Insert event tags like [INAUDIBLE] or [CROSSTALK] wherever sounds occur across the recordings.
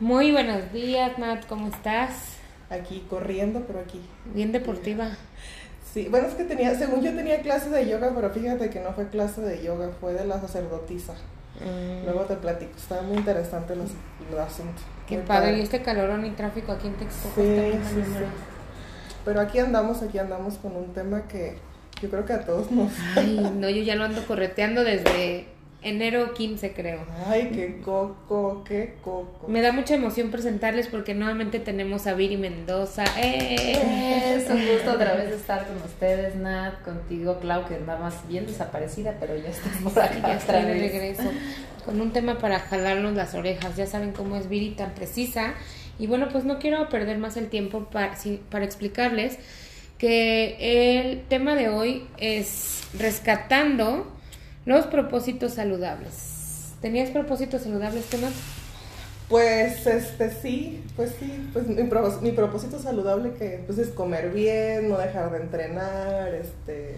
Muy buenos días, Nat, ¿cómo estás? Aquí corriendo, pero aquí. Bien deportiva. Sí, bueno, es que tenía, según yo tenía clase de yoga, pero fíjate que no fue clase de yoga, fue de la sacerdotisa. Mm, Luego te platico, estaba muy interesante el, as- el asunto. qué padre. Y este calorón y tráfico aquí en Texcoco Sí, está sí, sí. Pero aquí andamos, aquí andamos con un tema que yo creo que a todos nos... Ay, no, yo ya lo ando correteando desde enero 15, creo. Ay, qué coco, qué coco. Me da mucha emoción presentarles porque nuevamente tenemos a Viri Mendoza. ¡Eh! Es un gusto otra vez estar con ustedes, Nat, contigo, Clau, que anda más bien desaparecida, pero ya estás por Sí, acá ya está otra vez. regreso con un tema para jalarnos las orejas. Ya saben cómo es Viri tan precisa. Y bueno, pues no quiero perder más el tiempo para, sí, para explicarles que el tema de hoy es rescatando los propósitos saludables. ¿Tenías propósitos saludables, Tema? Pues este sí, pues sí, pues mi, pro- mi propósito saludable que pues es comer bien, no dejar de entrenar, este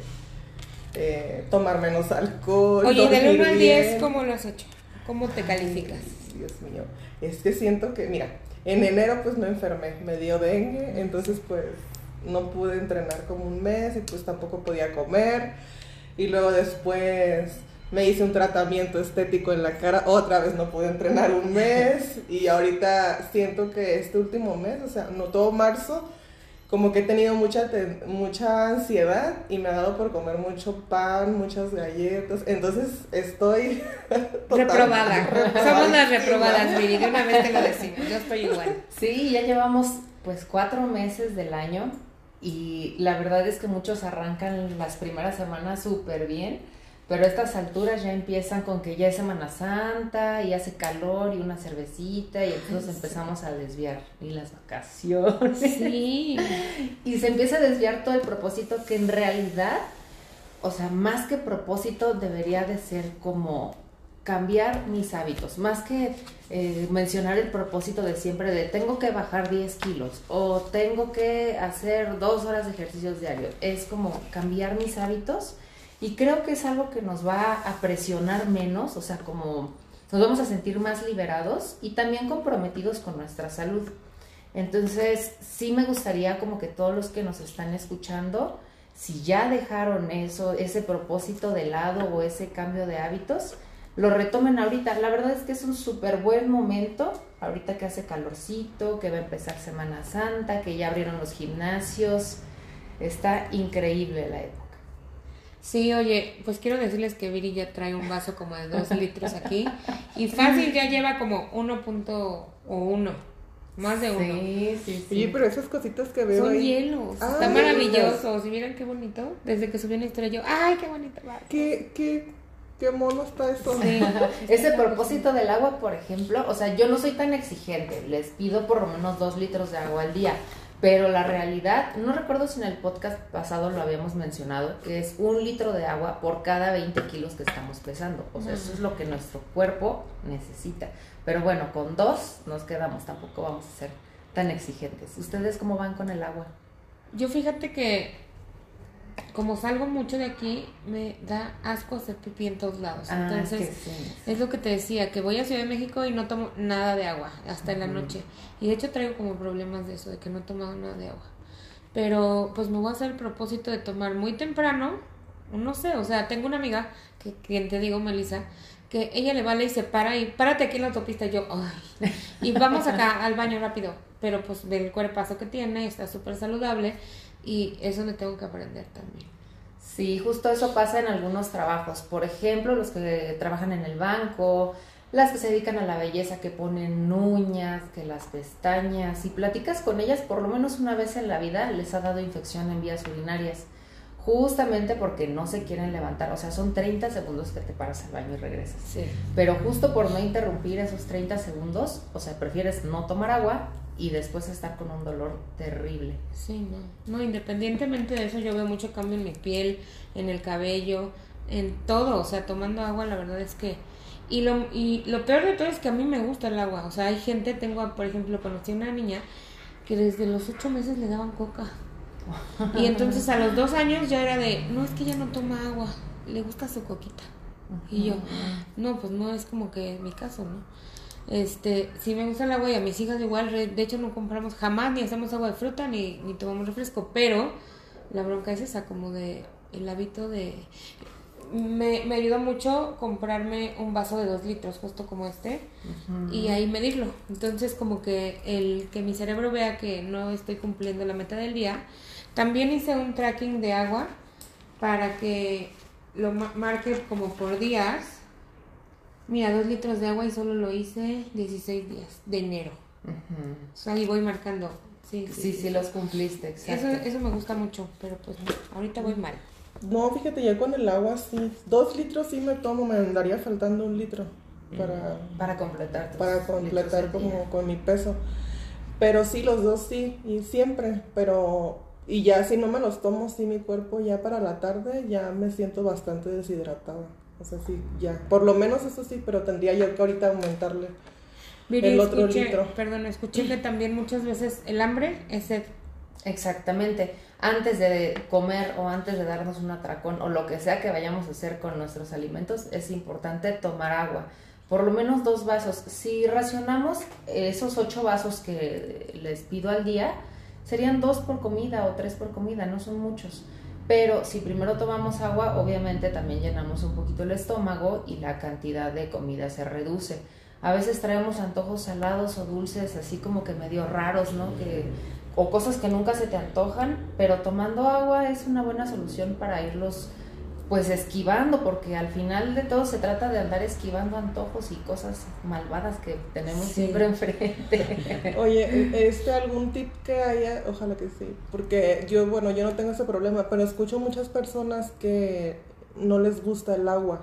eh, tomar menos alcohol. Oye, del dormir 1 al 10, bien. ¿cómo lo has hecho? ¿Cómo te calificas? Ay, Dios mío, es que siento que, mira, en enero pues me enfermé, me dio dengue, entonces pues no pude entrenar como un mes y pues tampoco podía comer. Y luego después me hice un tratamiento estético en la cara, otra vez no pude entrenar un mes y ahorita siento que este último mes, o sea, no todo marzo, como que he tenido mucha, mucha ansiedad y me ha dado por comer mucho pan, muchas galletas, entonces estoy [LAUGHS] Reprobada. Somos las reprobadas, Viri. De una vez te lo decimos. Yo estoy igual. Sí, ya llevamos pues cuatro meses del año y la verdad es que muchos arrancan las primeras semanas súper bien, pero a estas alturas ya empiezan con que ya es Semana Santa y hace calor y una cervecita y entonces empezamos a desviar y las vacaciones. Sí. [LAUGHS] Y se empieza a desviar todo el propósito que en realidad, o sea, más que propósito debería de ser como cambiar mis hábitos, más que eh, mencionar el propósito de siempre de tengo que bajar 10 kilos o tengo que hacer dos horas de ejercicios diarios, es como cambiar mis hábitos y creo que es algo que nos va a presionar menos, o sea, como nos vamos a sentir más liberados y también comprometidos con nuestra salud. Entonces, sí me gustaría como que todos los que nos están escuchando, si ya dejaron eso, ese propósito de lado o ese cambio de hábitos, lo retomen ahorita. La verdad es que es un súper buen momento, ahorita que hace calorcito, que va a empezar Semana Santa, que ya abrieron los gimnasios. Está increíble la época. Sí, oye, pues quiero decirles que Viri ya trae un vaso como de dos litros aquí y fácil ya lleva como 1.1, más de uno. Sí, sí, sí. Oye, pero esas cositas que veo Son ahí, hielos, Ah, están maravillosos. Y miren qué bonito. Desde que subió una historia yo, ¡ay, qué bonito! va". ¿qué, qué, qué mono está eso? Sí. Ese propósito del agua, por ejemplo, o sea, yo no soy tan exigente, les pido por lo menos dos litros de agua al día, pero la realidad, no recuerdo si en el podcast pasado lo habíamos mencionado, que es un litro de agua por cada 20 kilos que estamos pesando, o sea, eso es lo que nuestro cuerpo necesita, pero bueno, con dos nos quedamos, tampoco vamos a ser tan exigentes. ¿Ustedes cómo van con el agua? Yo fíjate que como salgo mucho de aquí, me da asco hacer pipí en todos lados. Ah, Entonces, es que sí. Es lo que te decía, que voy a Ciudad de México y no tomo nada de agua hasta en la noche. Y de hecho traigo como problemas de eso, de que no he tomado nada de agua. Pero pues me voy a hacer el propósito de tomar muy temprano, no sé, o sea, tengo una amiga, que quien te digo, Melissa, que ella le vale y se para y párate aquí en la autopista. Y yo, ay, y vamos acá al baño rápido. Pero pues del cuerpazo que tiene, está súper saludable y eso le tengo que aprender también. Sí, justo eso pasa en algunos trabajos. Por ejemplo, los que trabajan en el banco, las que se dedican a la belleza, que ponen uñas, que las pestañas. Si platicas con ellas por lo menos una vez en la vida, les ha dado infección en vías urinarias. Justamente porque no se quieren levantar. O sea, son 30 segundos que te paras al baño y regresas. Sí. Pero justo por no interrumpir esos 30 segundos, o sea, prefieres no tomar agua y después estar con un dolor terrible. Sí, no. No, independientemente de eso, yo veo mucho cambio en mi piel, en el cabello, en todo. O sea, tomando agua, la verdad es que. Y lo, y lo peor de todo es que a mí me gusta el agua. O sea, hay gente, tengo, por ejemplo, conocí a una niña que desde los ocho meses le daban coca. Y entonces a los dos años ya era de, no, es que ella no toma agua, le gusta su coquita. Y yo, no, pues no es como que mi caso, ¿no? Este, sí me gusta el agua y a mis hijas igual, de hecho no compramos jamás ni hacemos agua de fruta ni, ni tomamos refresco, pero la bronca es esa, como de el hábito de... Me, me ayuda mucho comprarme un vaso de dos litros, justo como este, y ahí medirlo. Entonces como que el que mi cerebro vea que no estoy cumpliendo la meta del día. También hice un tracking de agua para que lo ma- marque como por días. Mira, dos litros de agua y solo lo hice 16 días de enero. Ujú. O sea, ahí voy marcando. Sí, Sí, sí, los cumpliste, exacto. Eso, eso me gusta mucho, pero pues no, ahorita voy mal. No, fíjate, ya con el agua sí. Dos litros sí me tomo, me andaría faltando un litro para, Para completar. para completar como día. con mi peso. Pero sí, los dos sí, y siempre, pero... Y ya si no me los tomo, sí, mi cuerpo ya para la tarde ya me siento bastante deshidratada. O sea, sí, ya. Por lo menos eso sí, pero tendría yo que ahorita aumentarle. Viri, El otro escuché- litro. Perdón, escuché que también muchas veces el hambre es sed. Exactamente. Antes de comer o antes de darnos un atracón o lo que sea que vayamos a hacer con nuestros alimentos, es importante tomar agua. Por lo menos dos vasos. Si racionamos esos ocho vasos que les pido al día, serían dos por comida o tres por comida, no son muchos. Pero si primero tomamos agua, obviamente también llenamos un poquito el estómago y la cantidad de comida se reduce. A veces traemos antojos salados o dulces así como que medio raros, ¿no? O cosas que nunca se te antojan, pero tomando agua es una buena solución para irlos pues esquivando, porque al final de todo se trata de andar esquivando antojos y cosas malvadas que tenemos Sí. siempre [LAUGHS] enfrente. Oye, este algún tip que haya, ojalá que sí, porque yo, bueno, yo no tengo ese problema, pero escucho muchas personas que no les gusta el agua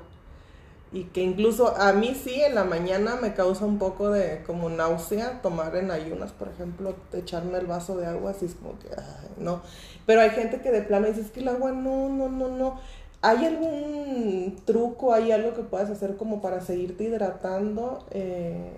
y que incluso a mí sí en la mañana me causa un poco de como náusea tomar en ayunas, por ejemplo, echarme el vaso de agua, así es como que, ay, no, pero hay gente que de plano dice, es que el agua no, no, no, no. ¿Hay algún truco, hay algo que puedas hacer como para seguirte hidratando eh,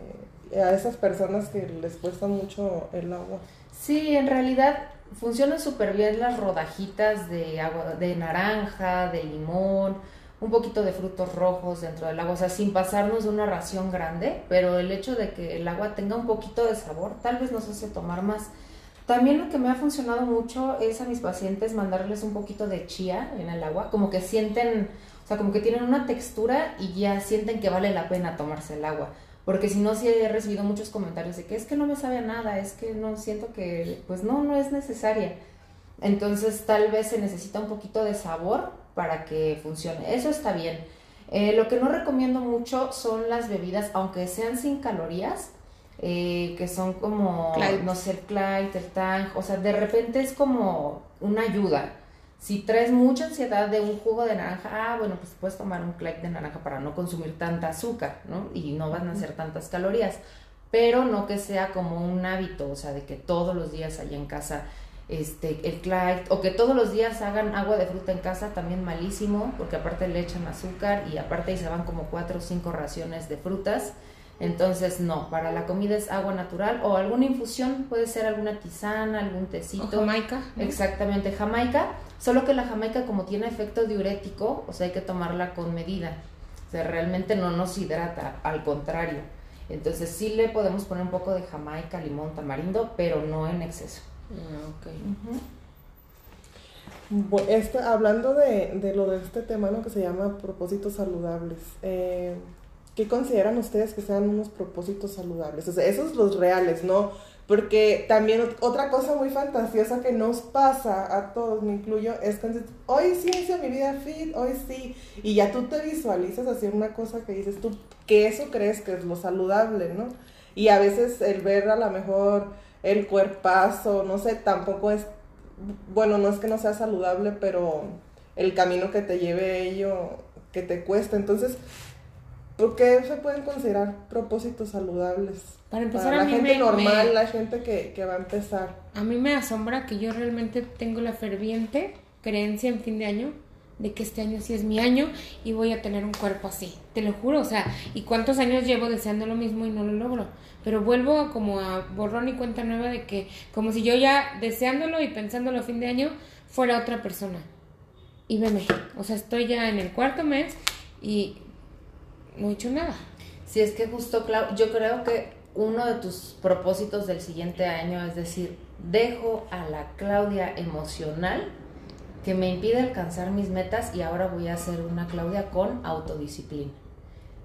a esas personas que les cuesta mucho el agua? Sí, en realidad funcionan súper bien las rodajitas de agua de naranja, de limón, un poquito de frutos rojos dentro del agua, o sea, sin pasarnos de una ración grande, pero el hecho de que el agua tenga un poquito de sabor tal vez nos hace tomar más. También lo que me ha funcionado mucho es a mis pacientes mandarles un poquito de chía en el agua, como que sienten, o sea, como que tienen una textura y ya sienten que vale la pena tomarse el agua. Porque si no, sí he recibido muchos comentarios de que es que no me sabe nada, es que no siento que, pues no, no es necesaria. Entonces tal vez se necesita un poquito de sabor para que funcione. Eso está bien. Eh, lo que no recomiendo mucho son las bebidas, aunque sean sin calorías, eh, que son como, Clyde. no sé, el Clyde, el Tang, o sea, de repente es como una ayuda. Si traes mucha ansiedad de un jugo de naranja, ah, bueno, pues puedes tomar un Clyde de naranja para no consumir tanta azúcar, ¿no? Y no van a ser tantas calorías, pero no que sea como un hábito, o sea, de que todos los días haya en casa este, el Clyde, o que todos los días hagan agua de fruta en casa, también malísimo, porque aparte le echan azúcar y aparte ahí se van como cuatro o cinco raciones de frutas. Entonces, no, para la comida es agua natural o alguna infusión, puede ser alguna tisana, algún O tecito. Jamaica. ¿no? Exactamente, jamaica, solo que la jamaica como tiene efecto diurético, o sea, hay que tomarla con medida. O sea, realmente no nos hidrata, al contrario. Entonces sí le podemos poner un poco de jamaica, limón, tamarindo, pero no en exceso. Ah, ok. Bu- Este, hablando de, de lo de este tema ¿no? que se llama propósitos saludables, eh, ¿qué consideran ustedes que sean unos propósitos saludables? O sea, esos los reales, ¿no? Porque también ot- otra cosa muy fantasiosa que nos pasa a todos, me incluyo, es que hoy sí hice mi vida fit, hoy sí, y ya tú te visualizas haciendo una cosa que dices tú, que eso crees que es lo saludable, ¿no? Y a veces el ver a lo mejor el cuerpazo, no sé, tampoco es bueno, no es que no sea saludable, pero el camino que te lleve ello, que te cuesta. Entonces, ¿por qué se pueden considerar propósitos saludables? Para empezar, la a mí gente me- normal, me- la gente que, que va a empezar. A mí me asombra que yo realmente tengo la ferviente creencia en fin de año de que este año sí es mi año y voy a tener un cuerpo así. Te lo juro, o sea, ¿y cuántos años llevo deseando lo mismo y no lo logro? Pero vuelvo a como a borrón y cuenta nueva de que como si yo ya deseándolo y pensándolo a fin de año fuera otra persona. Y veme, o sea, estoy ya en el cuarto mes y hecho nada. Si es que justo, Clau, yo creo que uno de tus propósitos del siguiente año es decir, dejo a la Claudia emocional que me impide alcanzar mis metas y ahora voy a ser una Claudia con autodisciplina.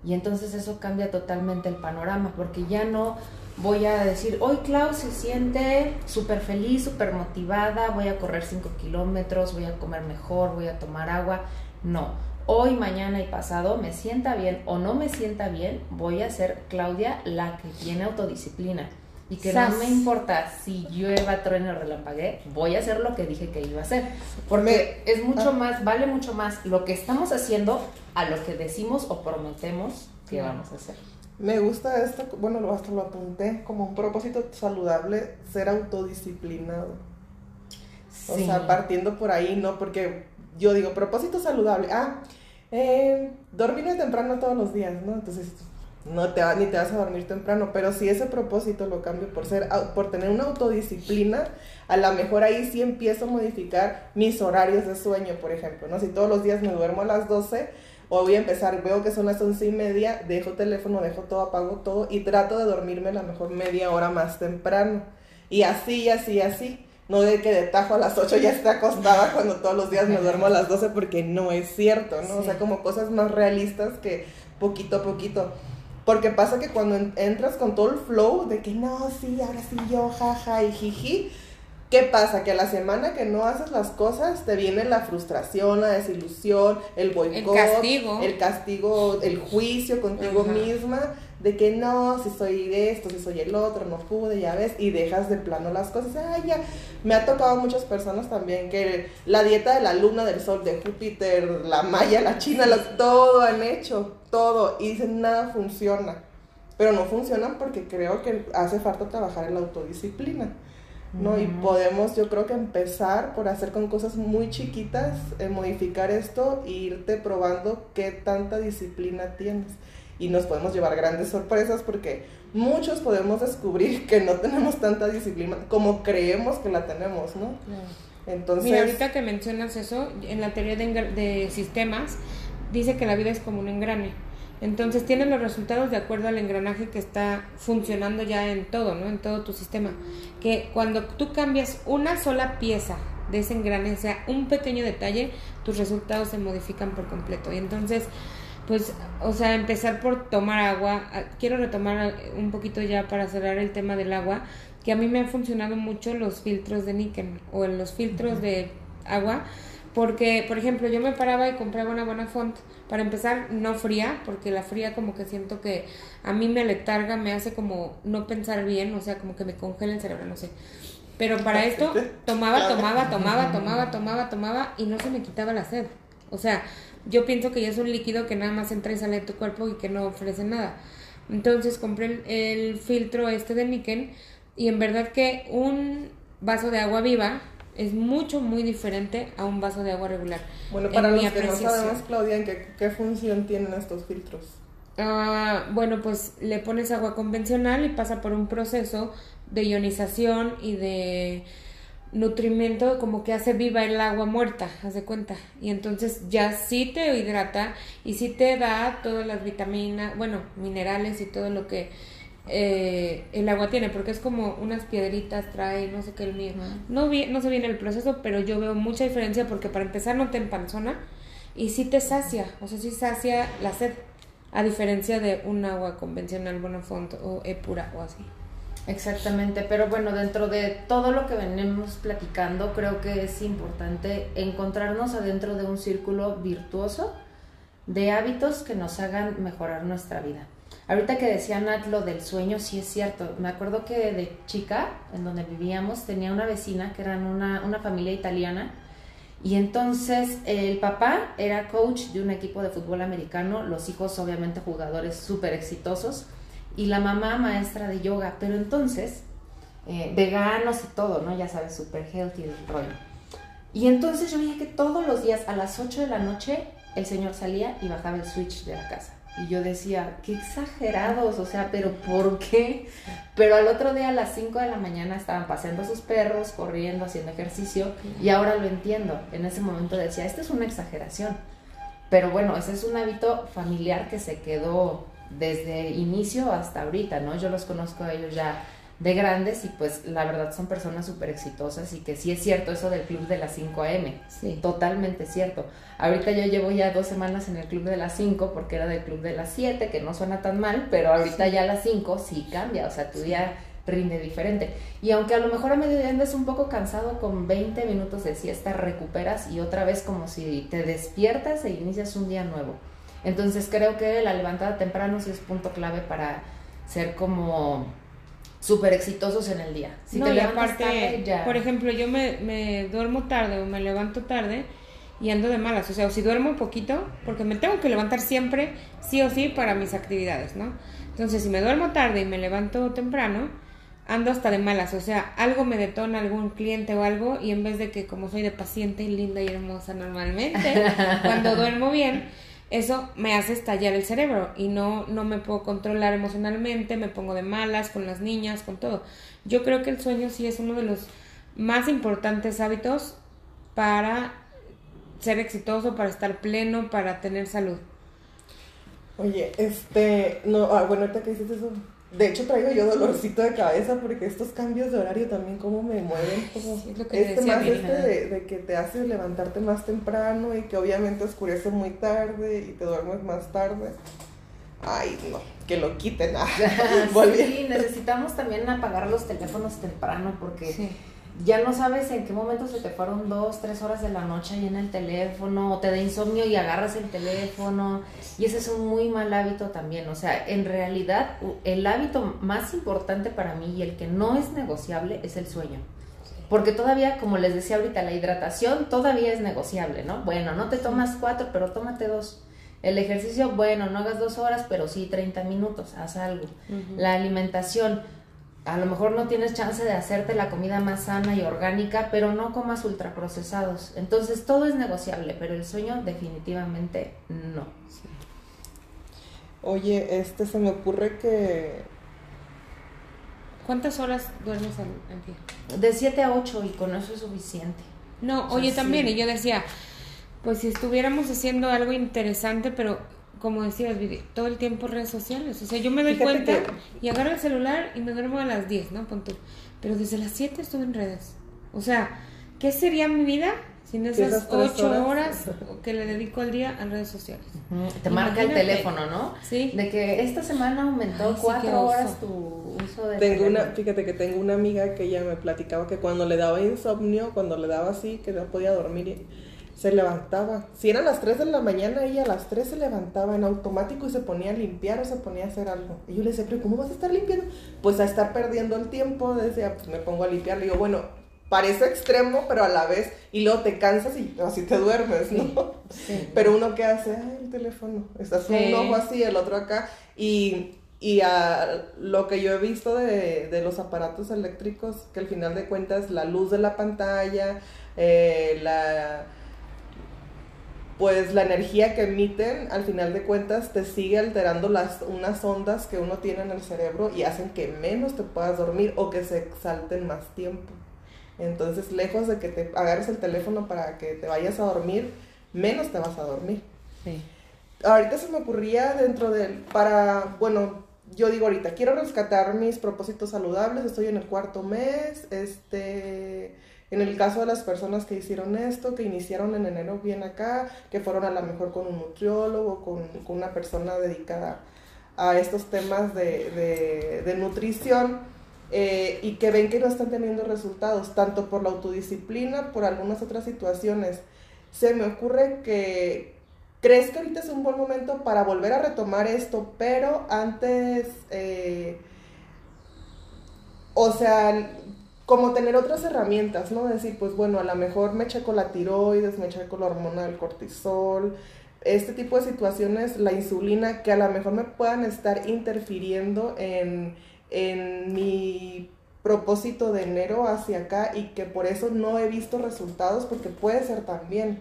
Y entonces eso cambia totalmente el panorama, porque ya no voy a decir, hoy Clau se siente súper feliz, súper motivada, voy a correr 5 kilómetros, voy a comer mejor, voy a tomar agua. No, hoy, mañana y pasado me sienta bien o no me sienta bien, voy a ser Claudia la que tiene autodisciplina. Y que no me importa si llueva, truene o relampaguee, voy a hacer lo que dije que iba a hacer. Porque es mucho ah. más, vale mucho más lo que estamos haciendo a lo que decimos o prometemos que vamos a hacer. Me gusta esto, bueno, hasta lo apunté como un propósito saludable, ser autodisciplinado. O sea, partiendo por ahí, ¿no? Porque yo digo, propósito saludable, ah, eh, dormirme temprano todos los días, ¿no? Entonces, no te va, ni te vas a dormir temprano, pero si ese propósito lo cambio por ser, por tener una autodisciplina, a lo mejor ahí sí empiezo a modificar mis horarios de sueño, por ejemplo, ¿no? Si todos los días me duermo a las 12, o voy a empezar, veo que son las once y media, dejo teléfono, dejo todo, apago todo y trato de dormirme la mejor media hora más temprano. Y así, así, así. No de que de tajo a las 8 ya esté acostada cuando todos los días me duermo a las 12 porque no es cierto, ¿no? O sea, como cosas más realistas que poquito a poquito. Porque pasa que cuando entras con todo el flow de que no, sí, ahora sí yo, jaja y jiji, ¿Qué pasa? Que a la semana que no haces las cosas te viene la frustración, la desilusión, el boicot, el castigo, el, castigo, el juicio contigo misma de que no, si soy de esto, si soy el otro, no pude, ya ves, y dejas de plano las cosas. Ay, ya. Me ha tocado muchas personas también que la dieta de la luna, del sol, de Júpiter, la maya, la china, todo han hecho, todo, y dicen nada funciona. Pero no funcionan porque creo que hace falta trabajar en la autodisciplina. ¿no? Y podemos, yo creo que empezar por hacer con cosas muy chiquitas, eh, modificar esto e irte probando qué tanta disciplina tienes. Y nos podemos llevar grandes sorpresas porque muchos podemos descubrir [LAUGHS] que no tenemos tanta disciplina como creemos que la tenemos, ¿no? Entonces... Mira, ahorita que mencionas eso, en la teoría de, de sistemas, dice que la vida es como un engrane. Entonces tienes los resultados de acuerdo al engranaje que está funcionando ya en todo, ¿no? En todo tu sistema. Que cuando tú cambias una sola pieza de ese engranaje, sea un pequeño detalle, tus resultados se modifican por completo. Y entonces, pues, o sea, empezar por tomar agua. Ah, quiero retomar un poquito ya para cerrar el tema del agua, que a mí me han funcionado mucho los filtros de níquel o los filtros de agua porque, por ejemplo, yo me paraba y compraba una buena font. Para empezar, no fría, porque la fría como que siento que a mí me letarga, me hace como no pensar bien, o sea, como que me congela el cerebro, no sé. Pero para esto tomaba, tomaba, [LAUGHS] tomaba, tomaba, tomaba, tomaba y no se me quitaba la sed. O sea, yo pienso que ya es un líquido que nada más entra y sale de tu cuerpo y que no ofrece nada. Entonces compré el, el filtro este de níquel y en verdad que un vaso de agua viva es mucho, muy diferente a un vaso de agua regular. Bueno, para los que no sabemos, Claudia, qué, función tienen estos filtros? Ah, bueno, pues le pones agua convencional y pasa por un proceso de ionización y de nutrimento como que hace viva el agua muerta, haz de cuenta. Y entonces ya sí te hidrata y sí te da todas las vitaminas, bueno, minerales y todo lo que eh, el agua tiene, porque es como unas piedritas, trae, no sé qué el mío. No, vi, no sé bien el proceso, pero yo veo mucha diferencia porque para empezar no te empanzona y sí te sacia, o sea, sí sacia la sed, a diferencia de un agua convencional, Bonafont o Epura o así. Exactamente, pero bueno, dentro de todo lo que venimos platicando, creo que es importante encontrarnos adentro de un círculo virtuoso de hábitos que nos hagan mejorar nuestra vida. Ahorita que decía Nat lo del sueño, sí es cierto. Me acuerdo que de chica, en donde vivíamos, tenía una vecina que era una, una familia italiana. Y entonces el papá era coach de un equipo de fútbol americano, los hijos obviamente jugadores súper exitosos y la mamá maestra de yoga. Pero entonces, eh, veganos y todo, ¿no? Ya sabes, súper healthy el rollo. Y entonces yo veía que todos los días a las 8 de la noche el señor salía y bajaba el switch de la casa. Y yo decía, qué exagerados, o sea, pero ¿por qué? Pero al otro día a las 5 de la mañana estaban paseando sus perros, corriendo, haciendo ejercicio, y ahora lo entiendo. En ese momento decía, esta es una exageración. Pero bueno, ese es un hábito familiar que se quedó desde inicio hasta ahorita, ¿no? Yo los conozco a ellos ya de grandes y pues la verdad son personas súper exitosas y que sí es cierto eso del club de las 5 a.m. Sí. Totalmente cierto. Ahorita yo llevo ya dos semanas en el club de las 5 porque era del club de las 7, que no suena tan mal, pero ahorita ya a las 5 sí cambia, o sea, tu día rinde diferente. Y aunque a lo mejor a mediodía andas un poco cansado, con 20 minutos de siesta recuperas y otra vez como si te despiertas e inicias un día nuevo. Entonces creo que la levantada temprano sí es punto clave para ser como súper exitosos en el día. Si no, te levantas aparte, tarde, ya. por ejemplo, yo me, me duermo tarde o me levanto tarde y ando de malas. O sea, o si duermo poquito, porque me tengo que levantar siempre, sí o sí, para mis actividades, ¿no? Entonces, si me duermo tarde y me levanto temprano, ando hasta de malas. O sea, algo me detona algún cliente o algo y en vez de que como soy de paciente y linda y hermosa normalmente, [LAUGHS] cuando duermo bien, eso me hace estallar el cerebro y no, no me puedo controlar emocionalmente, me pongo de malas con las niñas, con todo. Yo creo que el sueño sí es uno de los más importantes hábitos para ser exitoso, para estar pleno, para tener salud. Oye, este, no, ah, bueno, ahorita que dices eso, de hecho traigo yo dolorcito de cabeza porque estos cambios de horario también como me mueven, como Sí, lo que este decía más este de, de que te hace levantarte más temprano y que obviamente oscurece muy tarde y te duermes más tarde. Ay, no, que lo quiten. [LAUGHS] Ah, [LAUGHS] sí, necesitamos también apagar los teléfonos temprano porque Sí. Ya no sabes en qué momento se te fueron dos, tres horas de la noche ahí en el teléfono, o te da insomnio y agarras el teléfono, y ese es un muy mal hábito también. O sea, en realidad, el hábito más importante para mí y el que no es negociable es el sueño. Porque todavía, como les decía ahorita, la hidratación todavía es negociable, ¿no? Bueno, no te tomas cuatro, pero tómate dos. El ejercicio, bueno, no hagas dos horas, pero sí 30 minutos, haz algo. La alimentación, a lo mejor no tienes chance de hacerte la comida más sana y orgánica, pero no comas ultraprocesados. Entonces todo es negociable, pero el sueño definitivamente no. Oye, este se me ocurre que ¿Cuántas horas duermes al, al día? De 7 a 8 y con eso es suficiente. No, O sea, oye, sí. también, y yo decía, pues si estuviéramos haciendo algo interesante, pero como decías, todo el tiempo redes sociales. O sea, yo me doy Fíjate cuenta que- y agarro el celular y me duermo a las 10, ¿no? Pon tú. Pero desde las 7 estuve en redes. O sea, ¿qué sería mi vida sin esas esas tres 8 horas? horas [LAUGHS] que le dedico al día a redes sociales? Te marca el teléfono, ¿no? Sí. De que esta semana aumentó Ay, sí, qué cuatro oso. horas tu uso de tengo una, fíjate que tengo una amiga que ella me platicaba que cuando le daba insomnio, cuando le daba así, que no podía dormir, se levantaba. Si eran las 3 de la mañana, ella a las 3 se levantaba en automático y se ponía a limpiar o se ponía a hacer algo. Y yo le decía, pero ¿cómo vas a estar limpiando? Pues a estar perdiendo el tiempo, decía, pues me pongo a limpiar. Le digo, bueno, parece extremo, pero a la vez, y luego te cansas y así te duermes, ¿no? Sí. [LAUGHS] Pero uno que hace, ay, el teléfono, estás con Sí. un ojo así, el otro acá, y, y a lo que yo he visto de, de los aparatos eléctricos, que al final de cuentas la luz de la pantalla, eh, la pues la energía que emiten, al final de cuentas te sigue alterando las unas ondas que uno tiene en el cerebro y hacen que menos te puedas dormir o que se exalten más tiempo. Entonces, lejos de que te agarres el teléfono para que te vayas a dormir, menos te vas a dormir. Sí. Ahorita se me ocurría dentro del, para, bueno, yo digo ahorita, quiero rescatar mis propósitos saludables, estoy en el cuarto mes, este, en el caso de las personas que hicieron esto, que iniciaron en enero bien acá, que fueron a lo mejor con un nutriólogo, con, una persona dedicada a estos temas de, de, de nutrición, eh, y que ven que no están teniendo resultados, tanto por la autodisciplina, por algunas otras situaciones. Se me ocurre que, ¿Crees que ahorita es un buen momento para volver a retomar esto? Pero antes, eh, o sea, como tener otras herramientas, ¿no? Decir, pues bueno, a lo mejor me checo la tiroides, me checo la hormona del cortisol, este tipo de situaciones, la insulina, que a lo mejor me puedan estar interfiriendo en, en mi propósito de enero hacia acá y que por eso no he visto resultados, porque puede ser también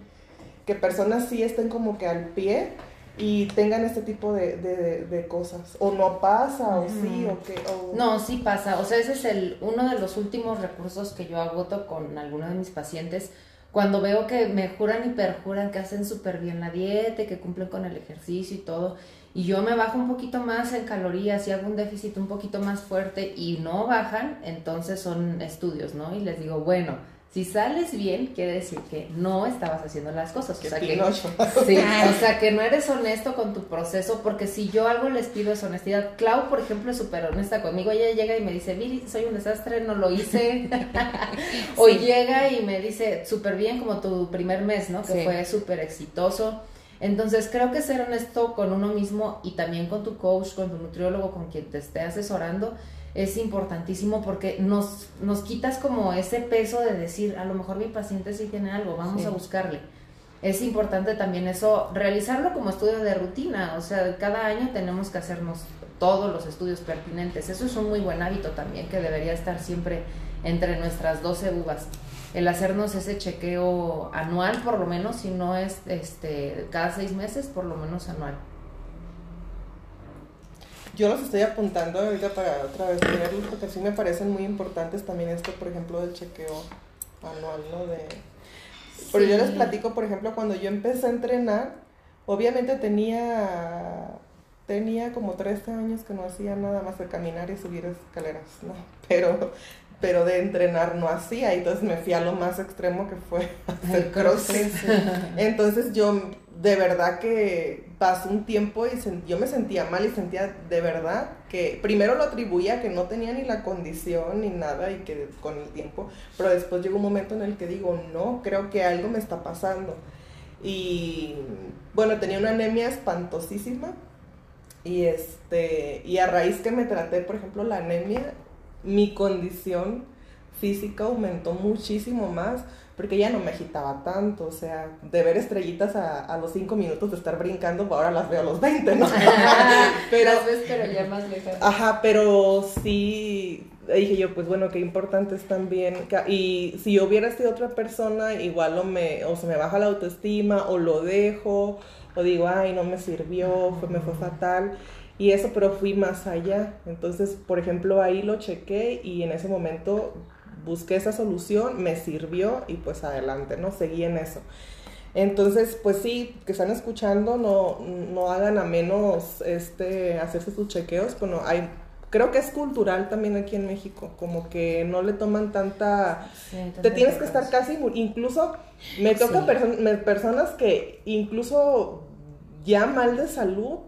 que personas sí estén como que al pie y tengan este tipo de, de- de cosas. O no pasa, o sí, o que... o- No, sí pasa. O sea, ese es el, uno de los últimos recursos que yo agoto con algunos de mis pacientes. Cuando veo que me juran y perjuran que hacen súper bien la dieta, que cumplen con el ejercicio y todo. y yo me bajo un poquito más en calorías y hago un déficit un poquito más fuerte y no bajan, entonces son estudios, ¿no? Y les digo, bueno, si sales bien, quiere decir que no estabas haciendo las cosas. O sea, que, sí, [LAUGHS] o sea, que no eres honesto con tu proceso, porque si yo algo les pido es honestidad. Clau, por ejemplo, es súper honesta conmigo. Ella llega y me dice, Viri, soy un desastre, no lo hice. [LAUGHS] o llega y me dice, súper bien, como tu primer mes, ¿no? Que fue súper exitoso. Entonces, creo que ser honesto con uno mismo y también con tu coach, con tu nutriólogo, con quien te esté asesorando, es importantísimo porque nos, nos quitas como ese peso de decir, a lo mejor mi paciente sí tiene algo, vamos a buscarle. Es importante también eso, realizarlo como estudio de rutina, o sea, cada año tenemos que hacernos todos los estudios pertinentes. Eso es un muy buen hábito también que debería estar siempre entre nuestras 12 uvas. El hacernos ese chequeo anual, por lo menos, si no es este, cada seis meses, por lo menos anual. Yo los estoy apuntando ahorita para otra vez verlos porque sí me parecen muy importantes también esto, por ejemplo, del chequeo anual, ¿no? De... Pero yo les platico, por ejemplo, cuando yo empecé a entrenar, obviamente tenía tenía como 13 años que no hacía nada más que caminar y subir escaleras, ¿no? [LAUGHS] Pero, pero de entrenar no hacía, entonces me fui a lo más extremo que fue [LAUGHS] hacer crossfit. Entonces yo de verdad que pasó un tiempo y yo me sentía mal y sentía de verdad que primero lo atribuía que no tenía ni la condición ni nada y que con el tiempo, pero después llegó un momento en el que digo, no, creo que algo me está pasando. Y bueno, tenía una anemia espantosísima y este y a raíz que me traté, por ejemplo, la anemia, mi condición física aumentó muchísimo más porque ya no me agitaba tanto, o sea, de ver estrellitas a, los cinco minutos de estar brincando, ahora las veo a los 20, ¿no? [LAUGHS] [LAUGHS] pero, las ves, pero ya más lejos. Ajá, pero sí, dije yo, pues bueno, qué importante es también, y si yo hubiera sido otra persona, igual o, me, o se me baja la autoestima, o lo dejo, o digo, ay, no me sirvió, fue, me fue fatal, y eso, pero fui más allá. Entonces, por ejemplo, ahí lo chequé y en ese momento busqué esa solución, me sirvió y pues adelante, ¿no? Seguí en eso. Entonces, pues sí, que están escuchando, no, no hagan a menos este, hacerse sus chequeos. Bueno, hay, creo que es cultural también aquí en México, como que no le toman tanta... te tienes que estar casi, incluso me toca personas que incluso ya mal de salud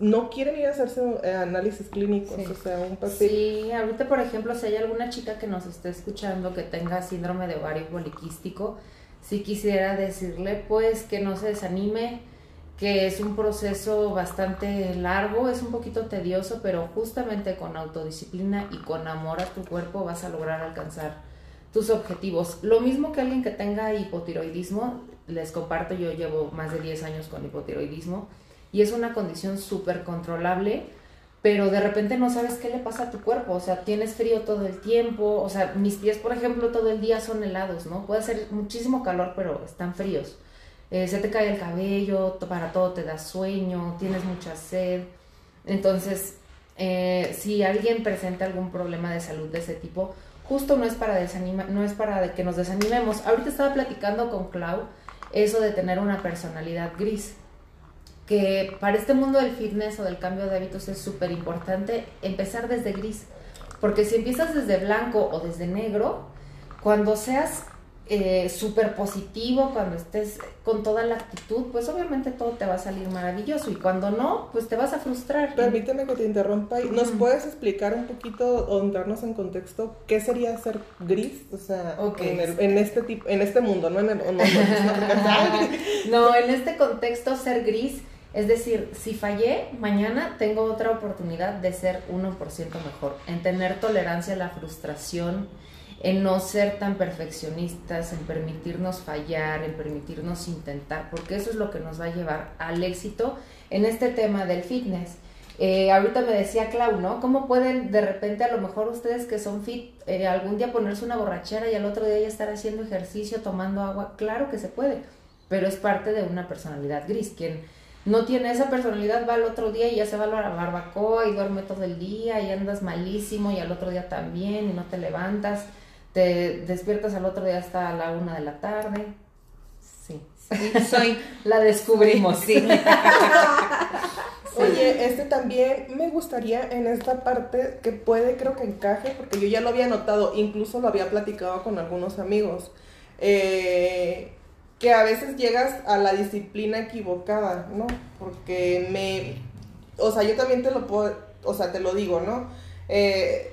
no quieren ir a hacerse eh, análisis clínicos, o sea, un paciente. Sí, ahorita, por ejemplo, si hay alguna chica que nos esté escuchando que tenga síndrome de ovario poliquístico, sí quisiera decirle, pues, que no se desanime, que es un proceso bastante largo, es un poquito tedioso, pero justamente con autodisciplina y con amor a tu cuerpo vas a lograr alcanzar tus objetivos. Lo mismo que alguien que tenga hipotiroidismo, les comparto, yo llevo más de 10 años con hipotiroidismo y es una condición súper controlable, pero de repente no sabes qué le pasa a tu cuerpo, o sea, tienes frío todo el tiempo, o sea, mis pies, por ejemplo, todo el día son helados, ¿no? Puede hacer muchísimo calor, pero están fríos. Eh, se te cae el cabello, para todo te da sueño, tienes mucha sed. Entonces, eh, si alguien presenta algún problema de salud de ese tipo, justo no es para desanima, no es para que nos desanimemos. Ahorita estaba platicando con Clau eso de tener una personalidad gris que para este mundo del fitness o del cambio de hábitos es súper importante empezar desde gris. Porque si empiezas desde blanco o desde negro, cuando seas eh, súper positivo, cuando estés con toda la actitud, pues obviamente todo te va a salir maravilloso. Y cuando no, pues te vas a frustrar. Permíteme que te interrumpa. ¿Nos puedes explicar un poquito o entrarnos en contexto qué sería ser gris? O sea, en, este tipo, en este mundo, no en el... [LAUGHS] [LAUGHS] no, en este contexto ser gris es decir, si fallé, mañana tengo otra oportunidad de ser 1% mejor, en tener tolerancia a la frustración, en no ser tan perfeccionistas, en permitirnos fallar, en permitirnos intentar, porque eso es lo que nos va a llevar al éxito en este tema del fitness. Eh, ahorita me decía Clau, ¿no? ¿Cómo pueden de repente a lo mejor ustedes que son fit eh, algún día ponerse una borrachera y al otro día ya estar haciendo ejercicio, tomando agua? Claro que se puede, pero es parte de una personalidad gris. Quien no tiene esa personalidad, va al otro día y ya se va a la barbacoa y duerme todo el día y andas malísimo y al otro día también y no te levantas, te despiertas al otro día hasta la una de la tarde. Sí, soy. [LAUGHS] la descubrimos, sí. [LAUGHS] Oye, este también me gustaría en esta parte que puede, creo que encaje, porque yo ya lo había notado, incluso lo había platicado con algunos amigos, eh, que a veces llegas a la disciplina equivocada, ¿no? Porque me, o sea, yo también te lo puedo, o sea, te lo digo, ¿no? Eh,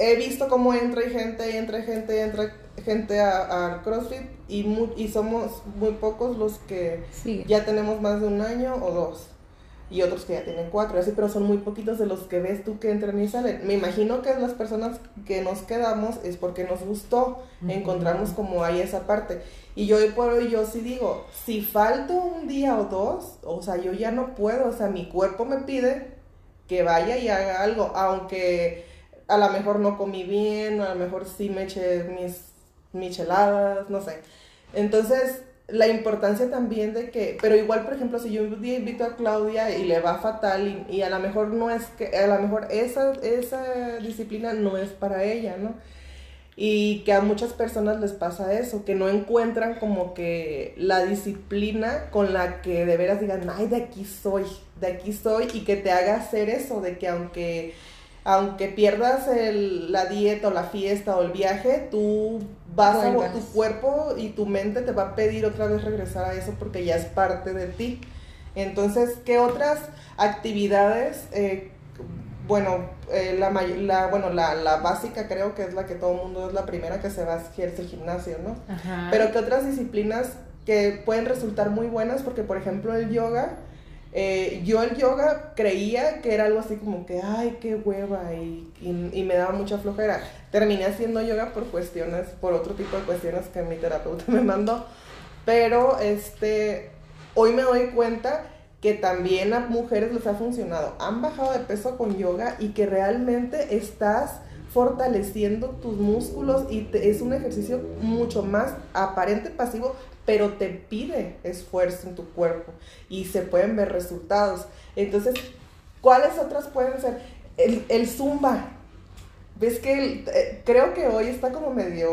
he visto cómo entra gente, entra gente, entra gente al CrossFit y, y somos muy pocos los que ya tenemos más de un año o dos. Y otros que ya tienen cuatro, así, pero son muy poquitos de los que ves tú que entran y salen. Me imagino que las personas que nos quedamos es porque nos gustó, encontramos como hay esa parte. Y yo hoy por hoy yo sí digo, si falto un día o dos, o sea, yo ya no puedo, o sea, mi cuerpo me pide que vaya y haga algo, aunque a lo mejor no comí bien, a lo mejor sí me eché mis micheladas, no sé. Entonces, la importancia también de que, pero igual, por ejemplo, si yo invito a Claudia y le va fatal y, a lo mejor no es que, a lo mejor esa, esa disciplina no es para ella, ¿no? Y que a muchas personas les pasa eso, que no encuentran como que la disciplina con la que de veras digan, ay, de aquí soy, de aquí soy, y que te haga hacer eso, de que aunque aunque pierdas el, la dieta o la fiesta o el viaje, tú vas a, tu cuerpo y tu mente te va a pedir otra vez regresar a eso porque ya es parte de ti. Entonces, ¿qué otras actividades? Eh, bueno, eh, la, la, bueno la, la, básica creo que es la que todo el mundo es la primera que se va a ejercer el gimnasio, ¿no? Pero ¿qué otras disciplinas que pueden resultar muy buenas? Porque, por ejemplo, el yoga eh, yo el yoga creía que era algo así como que, ay, qué hueva, y, y, me daba mucha flojera. Terminé haciendo yoga por cuestiones, por otro tipo de cuestiones que mi terapeuta [LAUGHS] me mandó. Pero este, hoy me doy cuenta que también a mujeres les ha funcionado. Han bajado de peso con yoga y que realmente estás fortaleciendo tus músculos y es un ejercicio mucho más aparente pasivo, pero te pide esfuerzo en tu cuerpo y se pueden ver resultados. Entonces, ¿cuáles otras pueden ser? El, el zumba. ¿Ves que eh, creo que hoy está como medio,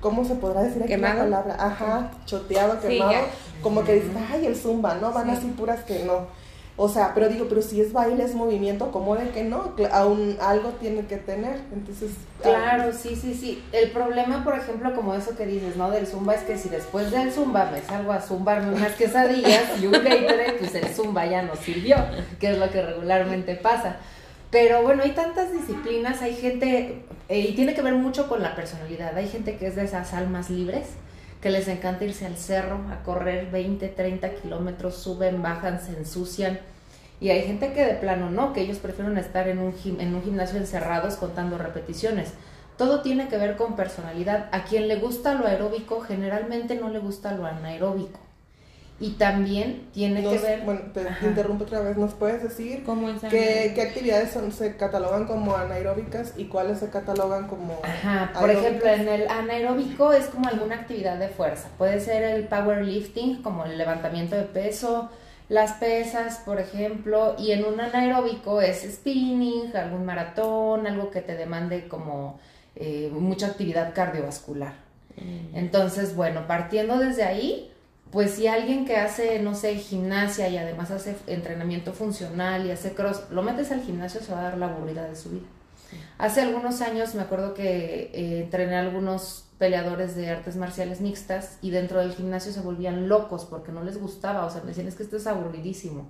¿cómo se podrá decir aquí ¿Quemado? la palabra? Ajá, choteado, quemado. como que dices, ay, el zumba, ¿no? Van así puras que no. O sea, pero digo, pero si es baile, es movimiento, ¿cómo de que no? Aún algo tiene que tener. Entonces. Claro, sí, sí, sí. El problema, por ejemplo, como eso que dices, ¿no? Del zumba es que si después del zumba me salgo a zumbarme unas quesadillas y un Gatorade, pues el zumba ya no sirvió, que es lo que regularmente pasa. Pero bueno, hay tantas disciplinas, hay gente, eh, y tiene que ver mucho con la personalidad. Hay gente que es de esas almas libres, que les encanta irse al cerro a correr 20, 30 kilómetros, suben, bajan, se ensucian. Y hay gente que de plano no, que ellos prefieren estar en un, en un gimnasio encerrados contando repeticiones. Todo tiene que ver con personalidad. A quien le gusta lo aeróbico, generalmente no le gusta lo anaeróbico. Y también tiene que ver... Bueno, te interrumpo otra vez. ¿Nos puedes decir qué, qué, actividades son, se catalogan como anaeróbicas y cuáles se catalogan como... Ajá, por ejemplo, en el anaeróbico es como alguna actividad de fuerza. Puede ser el powerlifting, como el levantamiento de peso, las pesas, por ejemplo, y en un anaeróbico es spinning, algún maratón, algo que te demande como eh, mucha actividad cardiovascular. Mm. Entonces, bueno, partiendo desde ahí pues si alguien que hace, no sé, gimnasia y además hace entrenamiento funcional y hace cross, lo metes al gimnasio, se va a dar la aburrida de su vida. Hace algunos años me acuerdo que eh, entrené a algunos peleadores de artes marciales mixtas y dentro del gimnasio se volvían locos porque no les gustaba, o sea, me decían es que esto es aburridísimo.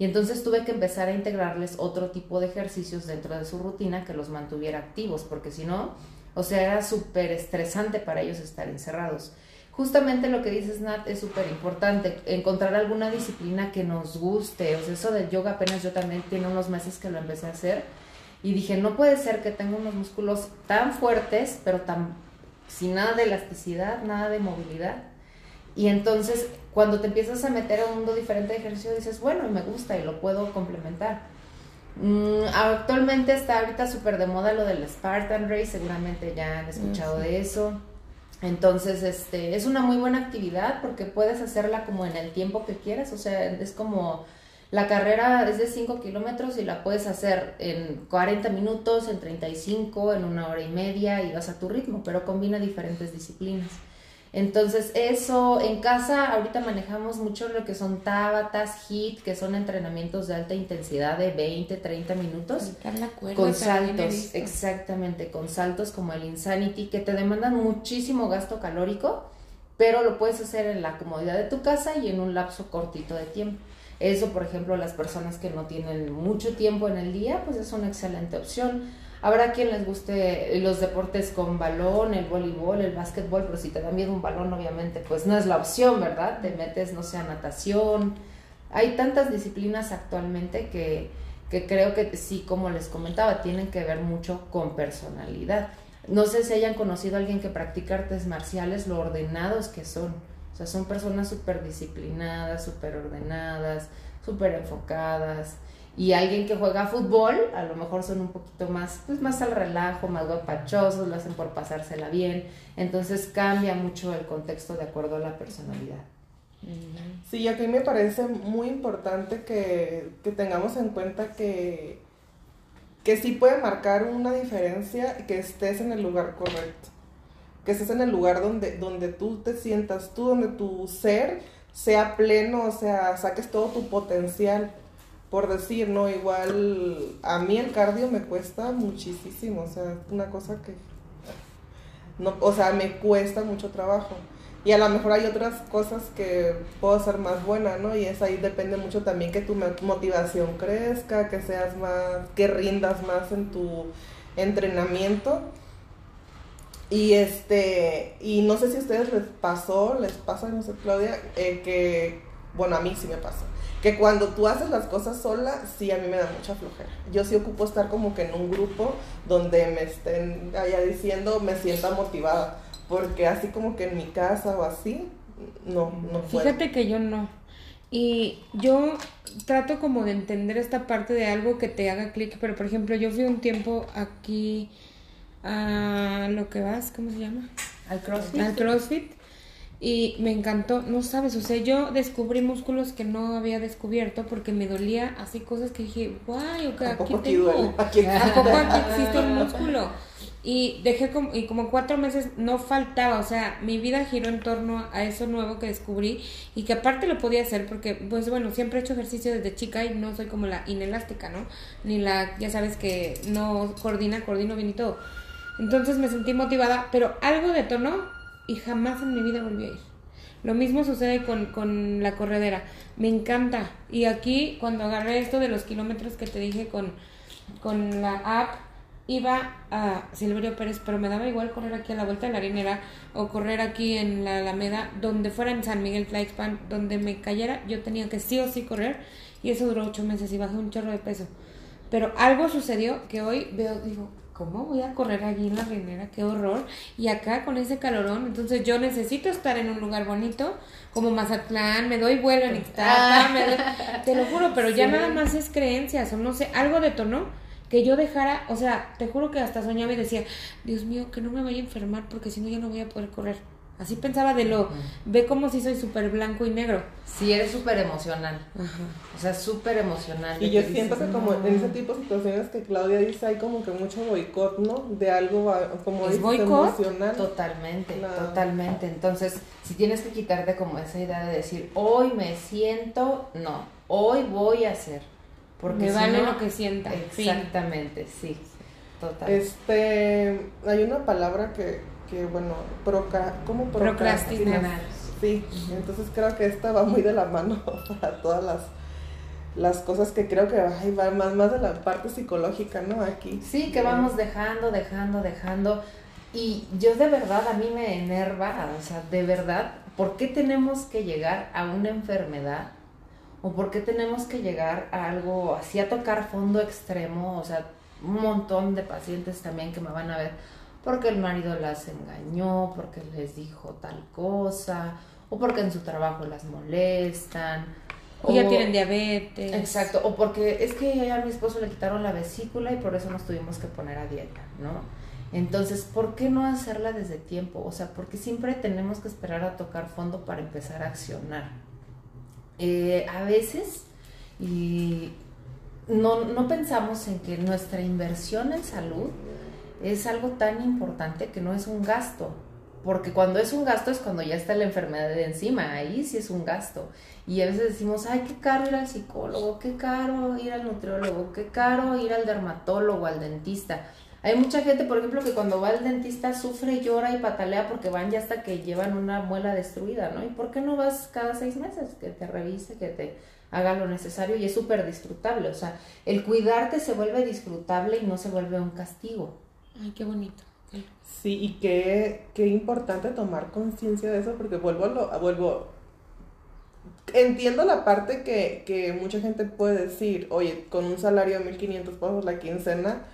Y entonces tuve que empezar a integrarles otro tipo de ejercicios dentro de su rutina que los mantuviera activos, porque si no, o sea, era súper estresante para ellos estar encerrados justamente lo que dices, Nat, es súper importante, encontrar alguna disciplina que nos guste. O sea, eso del yoga apenas yo también tiene unos meses que lo empecé a hacer y dije, no puede ser que tenga unos músculos tan fuertes, pero tan sin nada de elasticidad, nada de movilidad. Y entonces, cuando te empiezas a meter a un mundo diferente de ejercicio, dices, bueno, me gusta y lo puedo complementar. Mm, actualmente está ahorita súper de moda lo del Spartan Race, seguramente ya han escuchado de eso. Entonces, este, es una muy buena actividad porque puedes hacerla como en el tiempo que quieras, o sea, es como la carrera es de 5 kilómetros y la puedes hacer en 40 minutos, en 35, en una hora y media y vas a tu ritmo, pero combina diferentes disciplinas. Entonces, eso en casa ahorita manejamos mucho lo que son tabatas, HIT, que son entrenamientos de alta intensidad de 20, 30 minutos. con saltos, exactamente, con saltos como el Insanity, que te demandan muchísimo gasto calórico, pero lo puedes hacer en la comodidad de tu casa y en un lapso cortito de tiempo. Eso, por ejemplo, las personas que no tienen mucho tiempo en el día, pues es una excelente opción Habrá quien les guste los deportes con balón, el voleibol, el básquetbol, pero si te dan miedo un balón, obviamente, pues no es la opción, ¿verdad? Te metes, no sé, a natación. Hay tantas disciplinas actualmente que, que creo que sí, como les comentaba, tienen que ver mucho con personalidad. No sé si hayan conocido a alguien que practica artes marciales, lo ordenados que son. O sea, son personas súper disciplinadas, súper ordenadas, súper enfocadas y alguien que juega fútbol, a lo mejor son un poquito más, pues más al relajo, más guapachosos, lo hacen por pasársela bien, entonces cambia mucho el contexto de acuerdo a la personalidad. Sí, aquí me parece muy importante que, tengamos en cuenta que, que sí puede marcar una diferencia que estés en el lugar correcto, que estés en el lugar donde, donde tú te sientas, tú, donde tu ser sea pleno, o sea, saques todo tu potencial por decir, ¿no? Igual a mí el cardio me cuesta muchísimo, o sea, una cosa que, no, o sea, me cuesta mucho trabajo. Y a lo mejor hay otras cosas que puedo hacer más buena, ¿no? Y es ahí depende mucho también que tu motivación crezca, que seas más, que rindas más en tu entrenamiento. Y este, y no sé si a ustedes les pasó, les pasa, no sé, Claudia, eh, que, bueno, a mí sí me pasa que cuando tú haces las cosas sola, sí, a mí me da mucha flojera. Yo sí ocupo estar como que en un grupo donde me estén allá diciendo, me sienta motivada, porque así como que en mi casa o así, no, no puedo. Fíjate que yo no. Y yo trato como de entender esta parte de algo que te haga clic, pero por ejemplo, yo fui un tiempo aquí a lo que vas, ¿cómo se llama? Al CrossFit. Al CrossFit y me encantó, no sabes, o sea, yo descubrí músculos que no había descubierto porque me dolía así cosas que dije, guay, okay, aquí tengo, ¿A, aquí existe un músculo? Y dejé como, y como cuatro meses no faltaba, o sea, mi vida giró en torno a eso nuevo que descubrí y que aparte lo podía hacer porque, pues bueno, siempre he hecho ejercicio desde chica y no soy como la inelástica, ¿no? Ni la, ya sabes que no coordina, coordino bien y todo. Entonces me sentí motivada, pero algo detonó y jamás en mi vida volví a ir. Lo mismo sucede con, con la corredera. Me encanta. Y aquí, cuando agarré esto de los kilómetros que te dije con, con la app, iba a Silverio Pérez, pero me daba igual correr aquí a la vuelta de la arenera o correr aquí en la Alameda, donde fuera en San Miguel Tlaixpan, donde me cayera, yo tenía que sí o sí correr y eso duró ocho meses y bajé un chorro de peso. Pero algo sucedió que hoy veo, digo, ¿cómo voy a correr allí en la arenera? Qué horror. Y acá con ese calorón, entonces yo necesito estar en un lugar bonito, como Mazatlán, me doy vuelo en Ixtapa, ah. te lo juro, pero ya nada más es creencias, o no sé, algo detonó que yo dejara, o sea, te juro que hasta soñaba y decía, Dios mío, que no me vaya a enfermar porque si no ya no voy a poder correr. Así pensaba de lo, ve como si soy súper blanco y negro. Sí, eres súper emocional. O sea, súper emocional. Y yo siento que como en ese tipo de situaciones que Claudia dice, hay como que mucho boicot, ¿no? De algo como ¿Es boicot? emocional. Totalmente, totalmente. Entonces, si tienes que quitarte como esa idea de decir, hoy me siento, no, hoy voy a hacer. Porque me vale lo que sienta. Exactamente, sí. Total. Este, hay una palabra que que bueno, proca, ¿cómo procrastinar? Sí, entonces creo que esta va muy de la mano [LAUGHS] para todas las, las cosas que creo que ay, va más, más de la parte psicológica, ¿no? Aquí. Sí, que vamos dejando, dejando, dejando. Y yo de verdad, a mí me enerva, o sea, de verdad, ¿por qué tenemos que llegar a una enfermedad? ¿O por qué tenemos que llegar a algo así, a tocar fondo extremo? O sea, un montón de pacientes también que me van a ver porque el marido las engañó, porque les dijo tal cosa, o porque en su trabajo las molestan. O, ya tienen diabetes. Exacto, o porque es que a mi esposo le quitaron la vesícula y por eso nos tuvimos que poner a dieta, ¿no? Entonces, ¿por qué no hacerla desde tiempo? O sea, porque siempre tenemos que esperar a tocar fondo para empezar a accionar. Eh, a veces, y no, no pensamos en que nuestra inversión en salud es algo tan importante que no es un gasto, porque cuando es un gasto es cuando ya está la enfermedad de encima, ahí sí es un gasto. Y a veces decimos, ay, qué caro ir al psicólogo, qué caro ir al nutriólogo, qué caro ir al dermatólogo, al dentista. Hay mucha gente, por ejemplo, que cuando va al dentista sufre, llora y patalea porque van ya hasta que llevan una muela destruida, ¿no? ¿Y por qué no vas cada seis meses? Que te revise, que te haga lo necesario y es súper disfrutable. O sea, el cuidarte se vuelve disfrutable y no se vuelve un castigo. Ay, qué bonito. Sí, y qué, qué importante tomar conciencia de eso, porque vuelvo, lo, vuelvo, entiendo la parte que, que, mucha gente puede decir, oye, con un salario de 1500 pesos la quincena,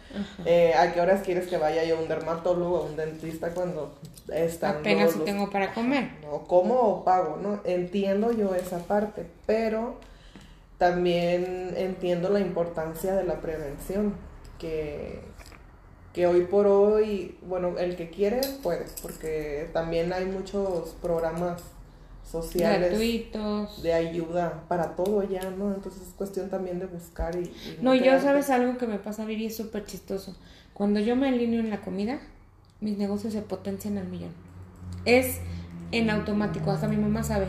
eh, ¿a qué horas quieres que vaya yo a un dermatólogo, a un dentista cuando están Apenas si tengo para comer. No, ¿cómo o pago? ¿no? Entiendo yo esa parte, pero también entiendo la importancia de la prevención, que que hoy por hoy, bueno, el que quiere puede, porque también hay muchos programas sociales gratuitos de ayuda para todo ya, ¿no? Entonces es cuestión también de buscar y... no, yo sabes algo que me pasa, Viri, es súper chistoso. Cuando yo me alineo en la comida, mis negocios se potencian al millón. Es en automático, hasta mi mamá sabe.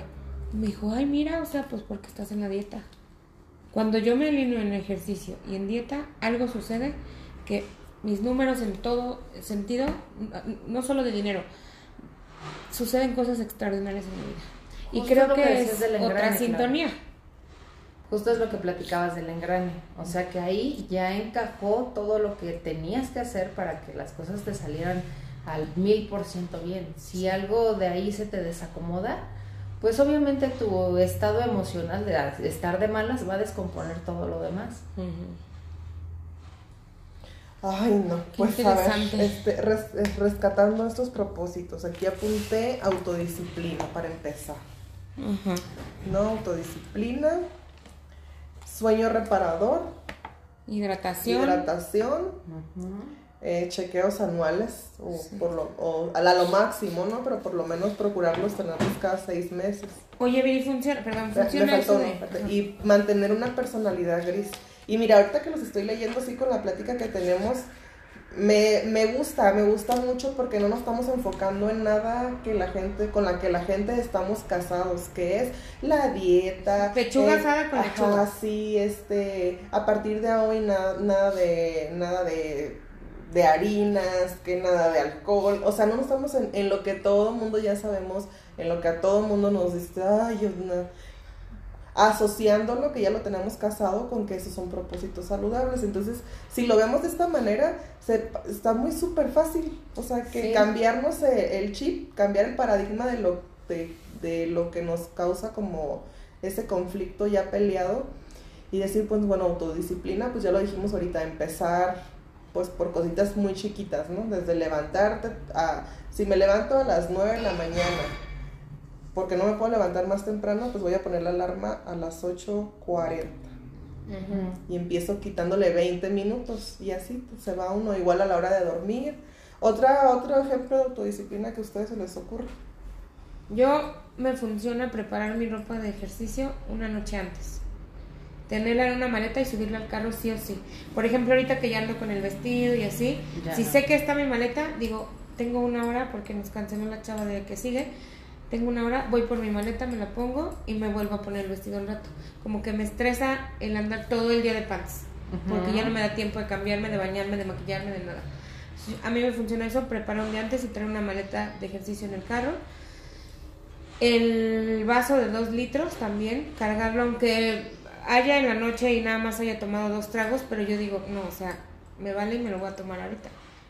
Me dijo, ay, mira, o sea, pues porque estás en la dieta. Cuando yo me alineo en ejercicio y en dieta, algo sucede que mis números en todo sentido, no solo de dinero, suceden cosas extraordinarias en mi vida. y creo que, es otra sintonía. Justo es lo que platicabas del engrane. O sea que ahí ya encajó todo lo que tenías que hacer para que las cosas te salieran al mil por ciento bien. Si algo de ahí se te desacomoda, pues obviamente tu estado emocional de estar de malas va a descomponer todo lo demás. Ay, no, pues a ver, este, rescatando estos propósitos, aquí apunté autodisciplina para empezar. No, autodisciplina, sueño reparador, hidratación, hidratación, eh, chequeos anuales, o, por lo, o a lo máximo, ¿no? Pero por lo menos procurarlos tenerlos cada seis meses. Oye, funciona, perdón, funciona eso de... Y mantener una personalidad gris. Y mira, ahorita que los estoy leyendo así con la plática que tenemos, me, me, gusta, me gusta mucho porque no nos estamos enfocando en nada que la gente, con la que la gente estamos casados, que es la dieta. Pechuga asada con lechuga. sí, este, a partir de hoy nada, nada de, nada de, de harinas, que nada de alcohol, o sea, no estamos en, en lo que todo mundo ya sabemos, en lo que a todo mundo nos dice, ay, yo no asociándolo, que ya lo tenemos casado, con que esos son propósitos saludables. Entonces, si lo vemos de esta manera, se, está muy súper fácil. O sea, que cambiarnos el chip, cambiar el paradigma de lo, de, de lo que nos causa como ese conflicto ya peleado y decir, pues bueno, autodisciplina, pues ya lo dijimos ahorita, empezar pues por cositas muy chiquitas, ¿no? Desde levantarte a, si me levanto a las 9 de la mañana, porque no me puedo levantar más temprano, pues voy a poner la alarma a las 8.40. Y empiezo quitándole 20 minutos y así pues, se va uno igual a la hora de dormir. Otra, otro ejemplo de autodisciplina que a ustedes se les ocurre. Yo me funciona preparar mi ropa de ejercicio una noche antes. Tenerla en una maleta y subirla al carro sí o sí. Por ejemplo, ahorita que ya ando con el vestido y así, si sé que está mi maleta, digo, tengo una hora porque nos canceló la chava de que sigue tengo una hora, voy por mi maleta, me la pongo y me vuelvo a poner el vestido un rato. Como que me estresa el andar todo el día de pants, porque ya no me da tiempo de cambiarme, de bañarme, de maquillarme, de nada. A mí me funciona eso, preparo un día antes y traer una maleta de ejercicio en el carro. El vaso de dos litros también, cargarlo aunque haya en la noche y nada más haya tomado dos tragos, pero yo digo, no, o sea, me vale y me lo voy a tomar ahorita.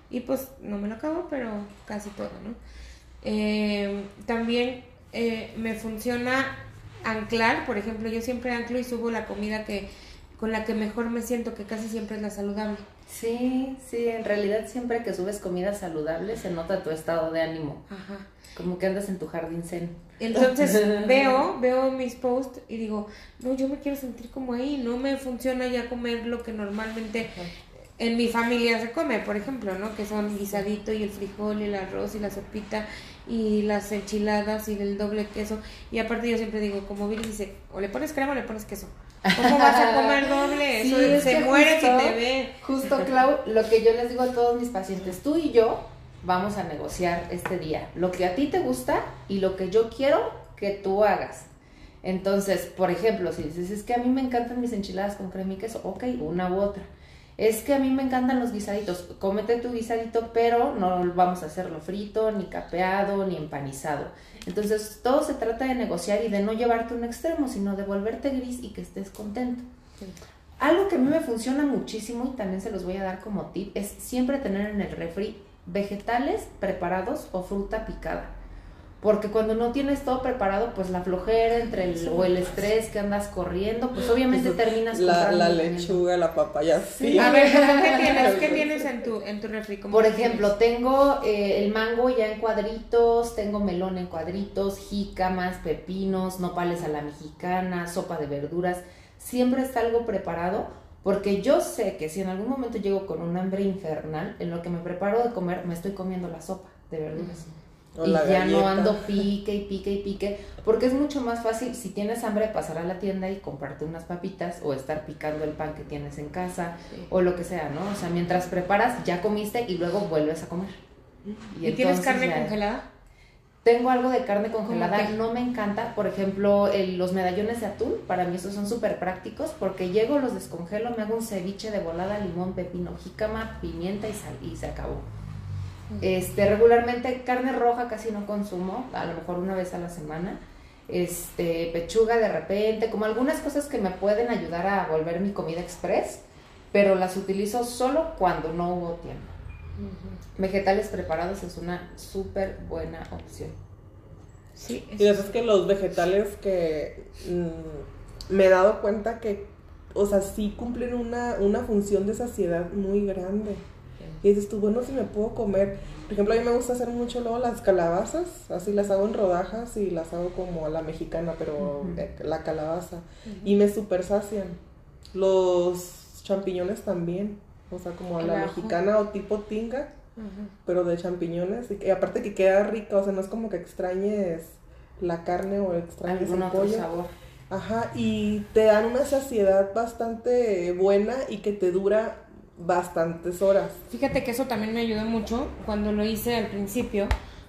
Y pues no me lo acabo, pero casi todo, ¿no? Eh, también eh, me funciona anclar, por ejemplo, yo siempre anclo y subo la comida que con la que mejor me siento, que casi siempre es la saludable. Sí, sí, en realidad siempre que subes comida saludable se nota tu estado de ánimo. Ajá. Como que andas en tu jardín zen. Entonces [LAUGHS] veo, veo mis posts y digo, no, yo me quiero sentir como ahí, no me funciona ya comer lo que normalmente en mi familia se come, por ejemplo, ¿no? Que son guisadito y el frijol y el arroz y la sopita y las enchiladas y el doble queso. Y aparte yo siempre digo, como Billy dice, o le pones crema o le pones queso. ¿Cómo [LAUGHS] vas a comer doble? Eso se muere si te ve. Justo, Clau, lo que yo les digo a todos mis pacientes, tú y yo vamos a negociar este día lo que a ti te gusta y lo que yo quiero que tú hagas. Entonces, por ejemplo, si dices, es que a mí me encantan mis enchiladas con crema y queso, ok, una u otra. Es que a mí me encantan los guisaditos, cómete tu guisadito, pero no vamos a hacerlo frito, ni capeado, ni empanizado. Entonces, todo se trata de negociar y de no llevarte un extremo, sino de volverte gris y que estés contento. Algo que a mí me funciona muchísimo y también se los voy a dar como tip es siempre tener en el refri vegetales preparados o fruta picada. Porque cuando no tienes todo preparado, pues la flojera entre el, o el estrés que andas corriendo, pues obviamente terminas La, la lechuga, la papaya, sí. A ver, ¿cómo ¿qué [LAUGHS] tienes? ¿Qué tienes en tu, en tu refri? ¿Cómo Por ejemplo, tienes? tengo eh, el mango ya en cuadritos, tengo melón en cuadritos, jícamas, pepinos, nopales a la mexicana, sopa de verduras. Siempre está algo preparado porque yo sé que si en algún momento llego con un hambre infernal, en lo que me preparo de comer, me estoy comiendo la sopa de verduras. O y la ya no ando pique y pique y pique, porque es mucho más fácil si tienes hambre pasar a la tienda y comprarte unas papitas o estar picando el pan que tienes en casa Sí. o lo que sea, ¿no? O sea, mientras preparas ya comiste y luego vuelves a comer. ¿Y tienes carne ya- congelada? Tengo algo de carne congelada, no me encanta, por ejemplo, el- los medallones de atún, para mí esos son súper prácticos porque llego, los descongelo, me hago un ceviche de volada, limón, pepino, jícama, pimienta y sal y se acabó. Este, regularmente carne roja casi no consumo, a lo mejor una vez a la semana. Este, pechuga de repente, como algunas cosas que me pueden ayudar a volver mi comida express, pero las utilizo solo cuando no hubo tiempo. Vegetales preparados es una súper buena opción. Sí. Y eso es que los vegetales que mm, me he dado cuenta que, o sea, sí cumplen una, una función de saciedad muy grande. Y dices tú, bueno, si me puedo comer. Por ejemplo, a mí me gusta hacer mucho luego las calabazas, así las hago en rodajas y las hago como a la mexicana, pero eh, la calabaza. Y me super sacian. Los champiñones también, o sea, como a la mexicana o tipo tinga, pero de champiñones. Y, que- aparte que queda rica, o sea, no es como que extrañes la carne o extrañes el pollo. sabor. Ajá, y te dan una saciedad bastante buena y que te dura bastantes horas. Fíjate que eso también me ayudó mucho cuando lo hice al principio,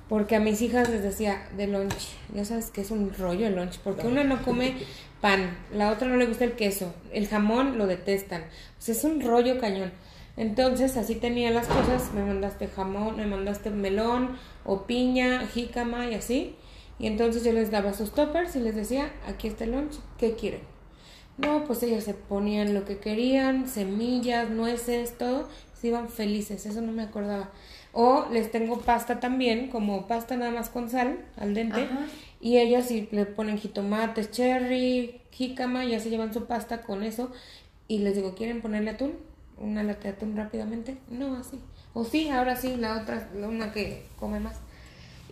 porque a mis hijas les decía de lunch, ya sabes que es un rollo el lunch, porque una no come pan, la otra no le gusta el queso, el jamón lo detestan, o es un rollo cañón. Entonces, así tenía las cosas, me mandaste jamón, me mandaste melón o piña, jícama y así. Y entonces yo les daba sus toppers y les decía, aquí está el lunch, ¿qué quieren? No, pues ellas se ponían lo que querían, semillas, nueces, todo, se iban felices, eso no me acordaba. O les tengo pasta también, como pasta nada más con sal, al dente, Ajá. y ellas sí le ponen jitomates, cherry, jícama, ya se llevan su pasta con eso, y les digo, ¿quieren ponerle atún? Una lata de atún rápidamente. No, así. O sí, ahora sí, la otra, la una que come más.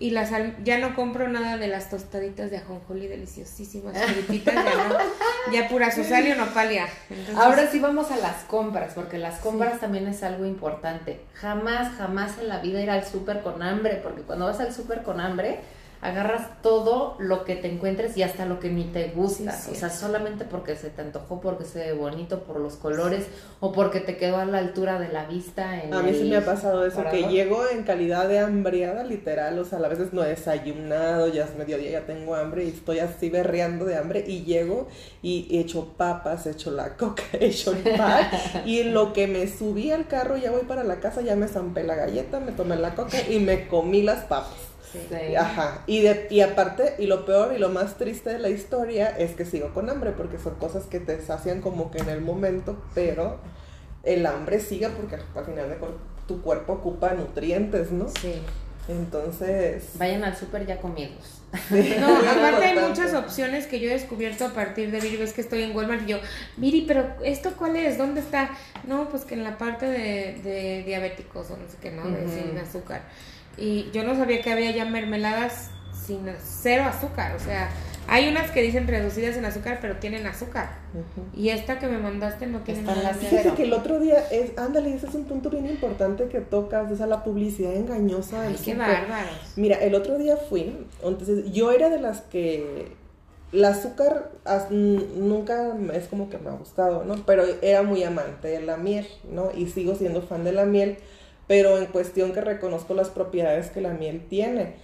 Y las ya no compro nada de las tostaditas de ajonjolí deliciosísimas, frititas, ya no, ya pura sal y nopalia. Entonces, Ahora sí vamos a las compras, porque las compras también es algo importante. Jamás, jamás en la vida ir al súper con hambre, porque cuando vas al súper con hambre, agarras todo lo que te encuentres y hasta lo que ni te gusta. Sí, o sea, solamente porque se te antojó, porque se ve bonito, por los colores, o porque te quedó a la altura de la vista. En A mí sí me ha pasado eso, que llego en calidad de hambriada, literal, o sea, a veces no he desayunado, ya es mediodía, ya tengo hambre y estoy así berreando de hambre y llego y echo papas, echo la [LAUGHS] coca, echo el pan y en [LAUGHS] lo que me subí al carro ya voy para la casa, ya me zampé la galleta, me tomé la coca y me comí las papas. Sí. Ajá, y, de, y aparte, y lo peor y lo más triste de la historia es que sigo con hambre, porque son cosas que te sacian como que en el momento, pero el hambre sigue porque al final de cuentas tu cuerpo ocupa nutrientes, ¿no? Sí. Entonces... Vayan al súper ya comidos. [LAUGHS] No, aparte hay muchas opciones que yo he descubierto a partir de Viri, ves que estoy en Walmart y yo, Viri, pero ¿esto cuál es? ¿Dónde está? No, pues que en la parte de, de diabéticos o no sé qué, ¿no? De sin azúcar. Y yo no sabía que había ya mermeladas sin cero azúcar, o sea, hay unas que dicen reducidas en azúcar, pero tienen azúcar. Y esta que me mandaste no tiene nada Fíjate que el otro día es, ándale, ese es un punto bien importante que tocas, o sea, la publicidad engañosa del Ay, qué bárbaros. Mira, el otro día fui, entonces yo era de las que el azúcar as- nunca es como que me ha gustado, ¿no? Pero era muy amante de la miel, ¿no? Y sigo siendo fan de la miel, pero en cuestión que reconozco las propiedades que la miel tiene.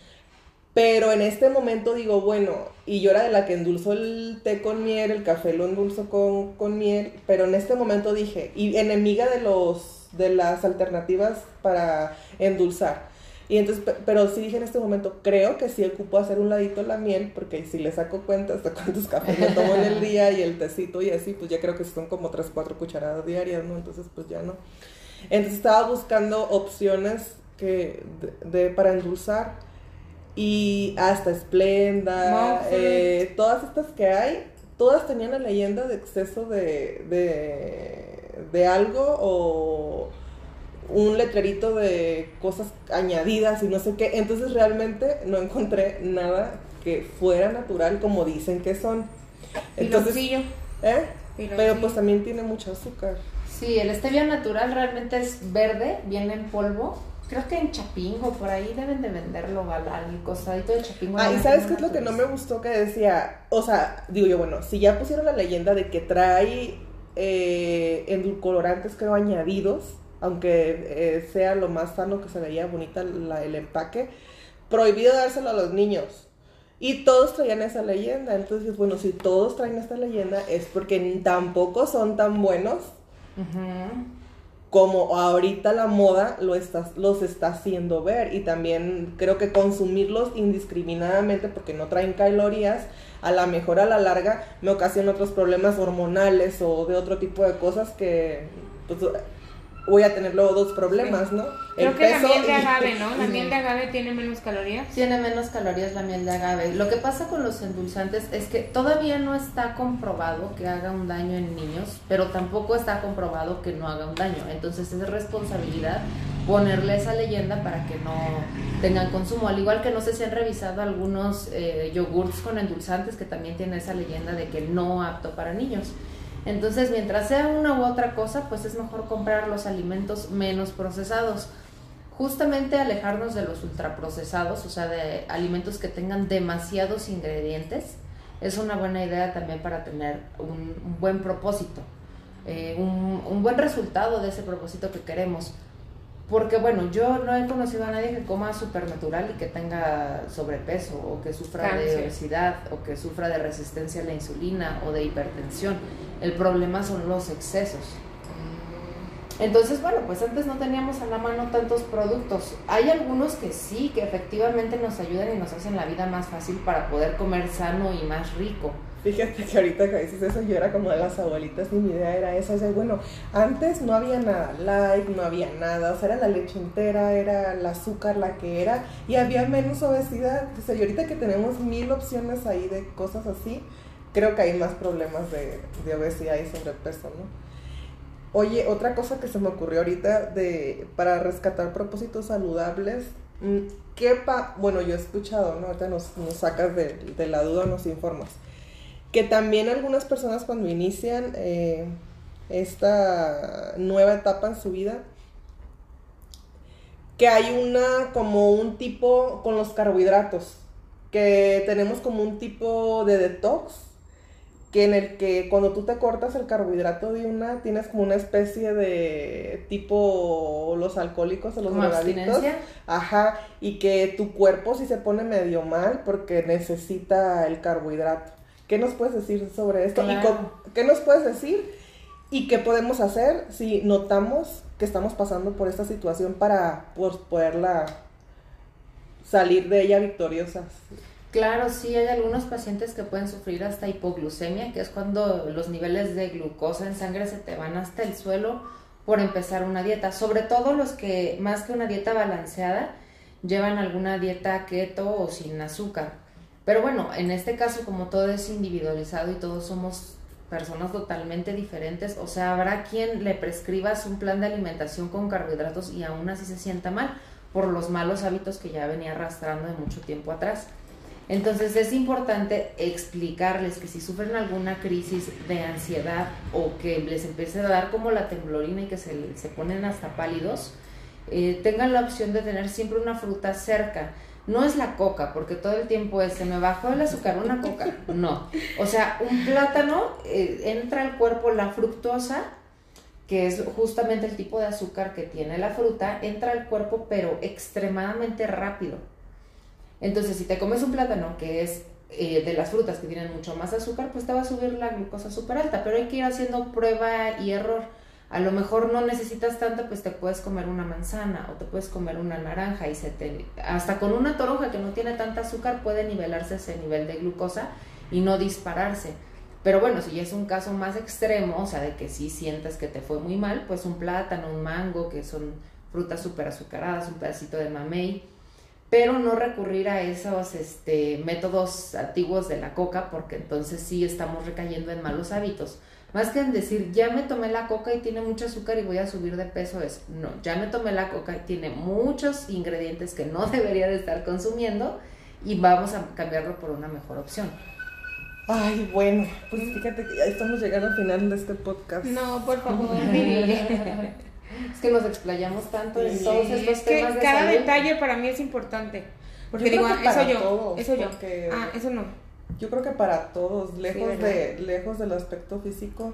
Pero en este momento digo, bueno, y yo era de la que endulzó el té con miel, el café lo endulzo con, con miel, pero en este momento dije, y enemiga de los de las alternativas para endulzar. Y entonces, pero sí dije en este momento, creo que sí ocupo hacer un ladito la miel, porque si le saco cuentas de cuántos cafés me tomo en el [LAUGHS] día y el tecito y así, pues ya creo que son como 3, 4 cucharadas diarias, ¿no? Entonces, pues ya no. Entonces estaba buscando opciones que de, para endulzar y hasta Esplenda, eh, todas estas que hay, todas tenían la leyenda de exceso de, de, de algo o un letrerito de cosas añadidas y no sé qué. Entonces realmente no encontré nada que fuera natural como dicen que son. Entonces, ¿eh? Pero pues también tiene mucho azúcar. Sí, el stevia natural realmente es verde, viene en polvo. Creo que en Chapingo, por ahí deben de venderlo al costadito de Chapingo. Ah, y ¿sabes qué es lo que no me gustó que decía? O sea, digo yo, bueno, si ya pusieron la leyenda de que trae eh, endulcorantes, creo, añadidos, aunque eh, sea lo más sano que se veía bonita el empaque, prohibido dárselo a los niños. Y todos traían esa leyenda. Entonces, bueno, si todos traen esta leyenda es porque tampoco son tan buenos como ahorita la moda lo los está haciendo ver. Y también creo que consumirlos indiscriminadamente porque no traen calorías, a la mejor a la larga me ocasiona otros problemas hormonales o de otro tipo de cosas que pues, voy a tener luego dos problemas, ¿no? Creo que la miel de agave, ¿no? La [LAUGHS] miel de agave tiene menos calorías. Tiene menos calorías la miel de agave. Lo que pasa con los endulzantes es que todavía no está comprobado que haga un daño en niños, pero tampoco está comprobado que no haga un daño. Entonces es responsabilidad ponerle esa leyenda para que no tengan consumo. Al igual que no sé si han revisado algunos eh, yogurts con endulzantes que también tienen esa leyenda de que no apto para niños. Entonces, mientras sea una u otra cosa, pues es mejor comprar los alimentos menos procesados. Justamente alejarnos de los ultraprocesados, o sea, de alimentos que tengan demasiados ingredientes, es una buena idea también para tener un, buen propósito, eh, un, un buen resultado de ese propósito que queremos. Porque bueno, yo no he conocido a nadie que coma supernatural y que tenga sobrepeso o que sufra de obesidad o que sufra de resistencia a la insulina o de hipertensión. El problema son los excesos. Entonces, bueno, pues antes no teníamos a la mano tantos productos. Hay algunos que sí, que efectivamente nos ayudan y nos hacen la vida más fácil para poder comer sano y más rico. Fíjate que ahorita que dices eso, yo era como de las abuelitas y mi idea era esa. O bueno, antes no había nada light, no había nada. O sea, era la leche entera, era el azúcar la que era y había menos obesidad. O sea, y ahorita que tenemos mil opciones ahí de cosas así, creo que hay más problemas de, obesidad y sobrepeso, ¿no? Oye, otra cosa que se me ocurrió ahorita de para rescatar propósitos saludables, mm, ¿qué pa bueno, yo he escuchado, ¿no? Ahorita nos, sacas de, de, la duda, nos informas. Que también algunas personas cuando inician eh, esta nueva etapa en su vida, que hay una como un tipo con los carbohidratos, que tenemos como un tipo de detox que en el que cuando tú te cortas el carbohidrato de una, tienes como una especie de tipo los alcohólicos o los drogadictos. Ajá, y que tu cuerpo sí se pone medio mal porque necesita el carbohidrato. ¿Qué nos puedes decir sobre esto? ¿Y qué nos puedes decir? ¿Y qué podemos hacer si notamos que estamos pasando por esta situación para pues, poderla salir de ella victoriosas? Claro, sí, hay algunos pacientes que pueden sufrir hasta hipoglucemia, que es cuando los niveles de glucosa en sangre se te van hasta el suelo por empezar una dieta. Sobre todo los que, más que una dieta balanceada, llevan alguna dieta keto o sin azúcar. Pero bueno, en este caso, como todo es individualizado y todos somos personas totalmente diferentes, o sea, habrá quien le prescribas un plan de alimentación con carbohidratos y aún así se sienta mal por los malos hábitos que ya venía arrastrando de mucho tiempo atrás. Entonces es importante explicarles que si sufren alguna crisis de ansiedad o que les empiece a dar como la temblorina y que se, se ponen hasta pálidos, eh, tengan la opción de tener siempre una fruta cerca. No es la coca, porque todo el tiempo es, se me bajó el azúcar, una coca. No. O sea, un plátano, eh, entra al cuerpo la fructosa que es justamente el tipo de azúcar que tiene la fruta, entra al cuerpo pero extremadamente rápido. Entonces, si te comes un plátano que es eh, de las frutas que tienen mucho más azúcar, pues te va a subir la glucosa súper alta, pero hay que ir haciendo prueba y error. A lo mejor no necesitas tanto, pues te puedes comer una manzana o te puedes comer una naranja y se te... Hasta con una toronja que no tiene tanta azúcar puede nivelarse ese nivel de glucosa y no dispararse. Pero bueno, si es un caso más extremo, o sea, de que sí sientas que te fue muy mal, pues un plátano, un mango, que son frutas súper azucaradas, un pedacito de mamey, pero no recurrir a esos este, métodos antiguos de la coca, porque entonces sí estamos recayendo en malos hábitos. Más que en decir, ya me tomé la coca y tiene mucho azúcar y voy a subir de peso, es, no, ya me tomé la coca y tiene muchos ingredientes que no [LAUGHS] debería de estar consumiendo y vamos a cambiarlo por una mejor opción. Ay, bueno, pues fíjate que ya estamos llegando al final de este podcast. No, por favor, [LAUGHS] [LAUGHS] Es que nos explayamos tanto en todos estos es que temas de cada salud. detalle para mí es importante. Porque Yo digo, ah, eso yo, todos, eso yo. Ah, eso no. Yo creo que para todos, lejos, de, lejos del aspecto físico,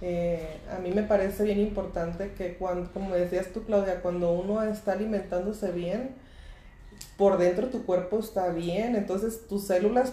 eh, a mí me parece bien importante que cuando, como decías tú Claudia, cuando uno está alimentándose bien, por dentro tu cuerpo está bien, entonces tus células,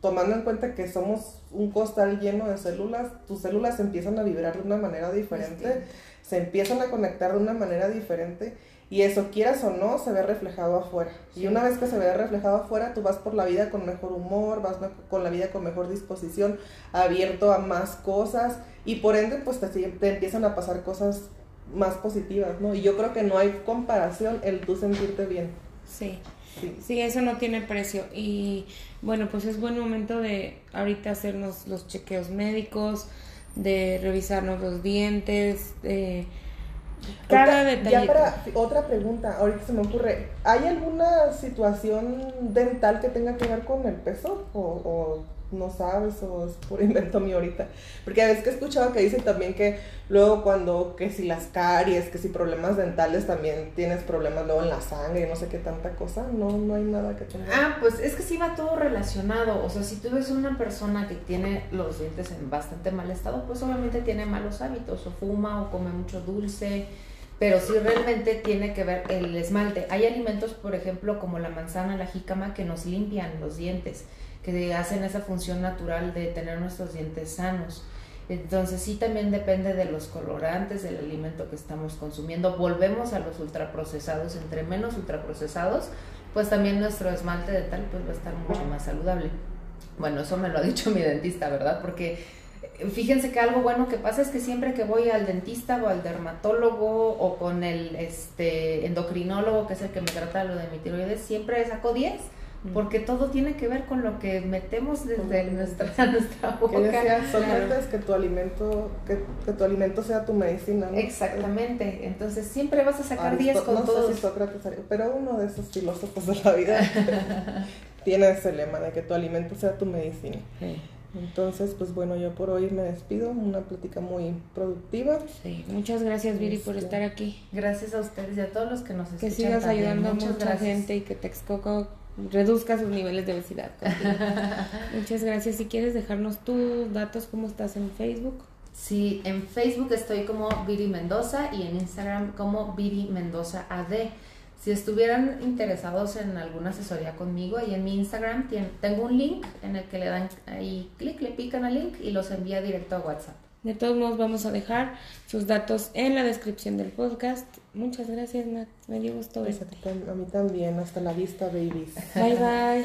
tomando en cuenta que somos un costal lleno de células, tus células empiezan a vibrar de una manera diferente, se empiezan a conectar de una manera diferente y eso, quieras o no, se ve reflejado afuera. Y una vez que se ve reflejado afuera, tú vas por la vida con mejor humor, vas con la vida con mejor disposición, abierto a más cosas y por ende, pues te, te empiezan a pasar cosas más positivas, ¿no? Y yo creo que no hay comparación el tú sentirte bien. Sí. Sí. Sí, eso no tiene precio. Y bueno, pues es buen momento de ahorita hacernos los chequeos médicos, de revisarnos los dientes, de cada detalle. Ya para otra pregunta, ahorita se me ocurre, ¿hay alguna situación dental que tenga que ver con el peso? ¿O, o no sabes? ¿O es por [LAUGHS] invento mío ahorita? Porque a veces que he escuchado que dicen también que luego cuando, que si las caries, que si problemas dentales también tienes problemas luego en la sangre, no sé qué tanta cosa, no, no hay nada que tenga. Ah, pues es que sí va todo relacionado. O sea, si tú ves una persona que tiene los dientes en bastante mal estado, pues obviamente tiene malos hábitos, o fuma, o come mucho dulce. Pero sí realmente tiene que ver el esmalte. Hay alimentos, por ejemplo, como la manzana, la jícama, que nos limpian los dientes, que hacen esa función natural de tener nuestros dientes sanos. Entonces sí también depende de los colorantes del alimento que estamos consumiendo. Volvemos a los ultraprocesados. Entre menos ultraprocesados, pues también nuestro esmalte dental pues va a estar mucho más saludable. Bueno, eso me lo ha dicho [LAUGHS] mi dentista, ¿verdad? Porque eh, fíjense que algo bueno que pasa es que siempre que voy al dentista o al dermatólogo o con el este endocrinólogo, que es el que me trata lo de mi tiroides, siempre saco 10. Porque todo tiene que ver con lo que metemos desde nuestra, [LAUGHS] nuestra Que boca. decía Sócrates claro. que tu alimento, que, que tu alimento sea tu medicina, ¿no? Exactamente. Entonces siempre vas a sacar Aristo- 10 con no todos. sé si Sócrates, pero uno de esos filósofos de la vida [LAUGHS] tiene ese lema de que tu alimento sea tu medicina. Sí, Entonces, pues bueno, yo por hoy me despido, una plática muy productiva. sí. Muchas gracias, Viri, por Este, estar aquí. Gracias a ustedes y a todos los que nos escuchan. Que sigas también. ayudando a Muchas mucha gracias. gente y que Texcoco reduzca sus niveles de obesidad. [LAUGHS] Muchas gracias. Si quieres dejarnos tus datos, ¿cómo estás en Facebook? Sí, en Facebook estoy como Viri Mendoza y en Instagram como Viri Mendoza AD. Si estuvieran interesados en alguna asesoría conmigo, ahí en mi Instagram tengo un link en el que le dan ahí clic, le pican al link y los envía directo a WhatsApp. De todos modos, vamos a dejar sus datos en la descripción del podcast. Muchas gracias, Nat. Me dio gusto Pues a, verte. mí también, hasta la vista, babies. Bye, bye.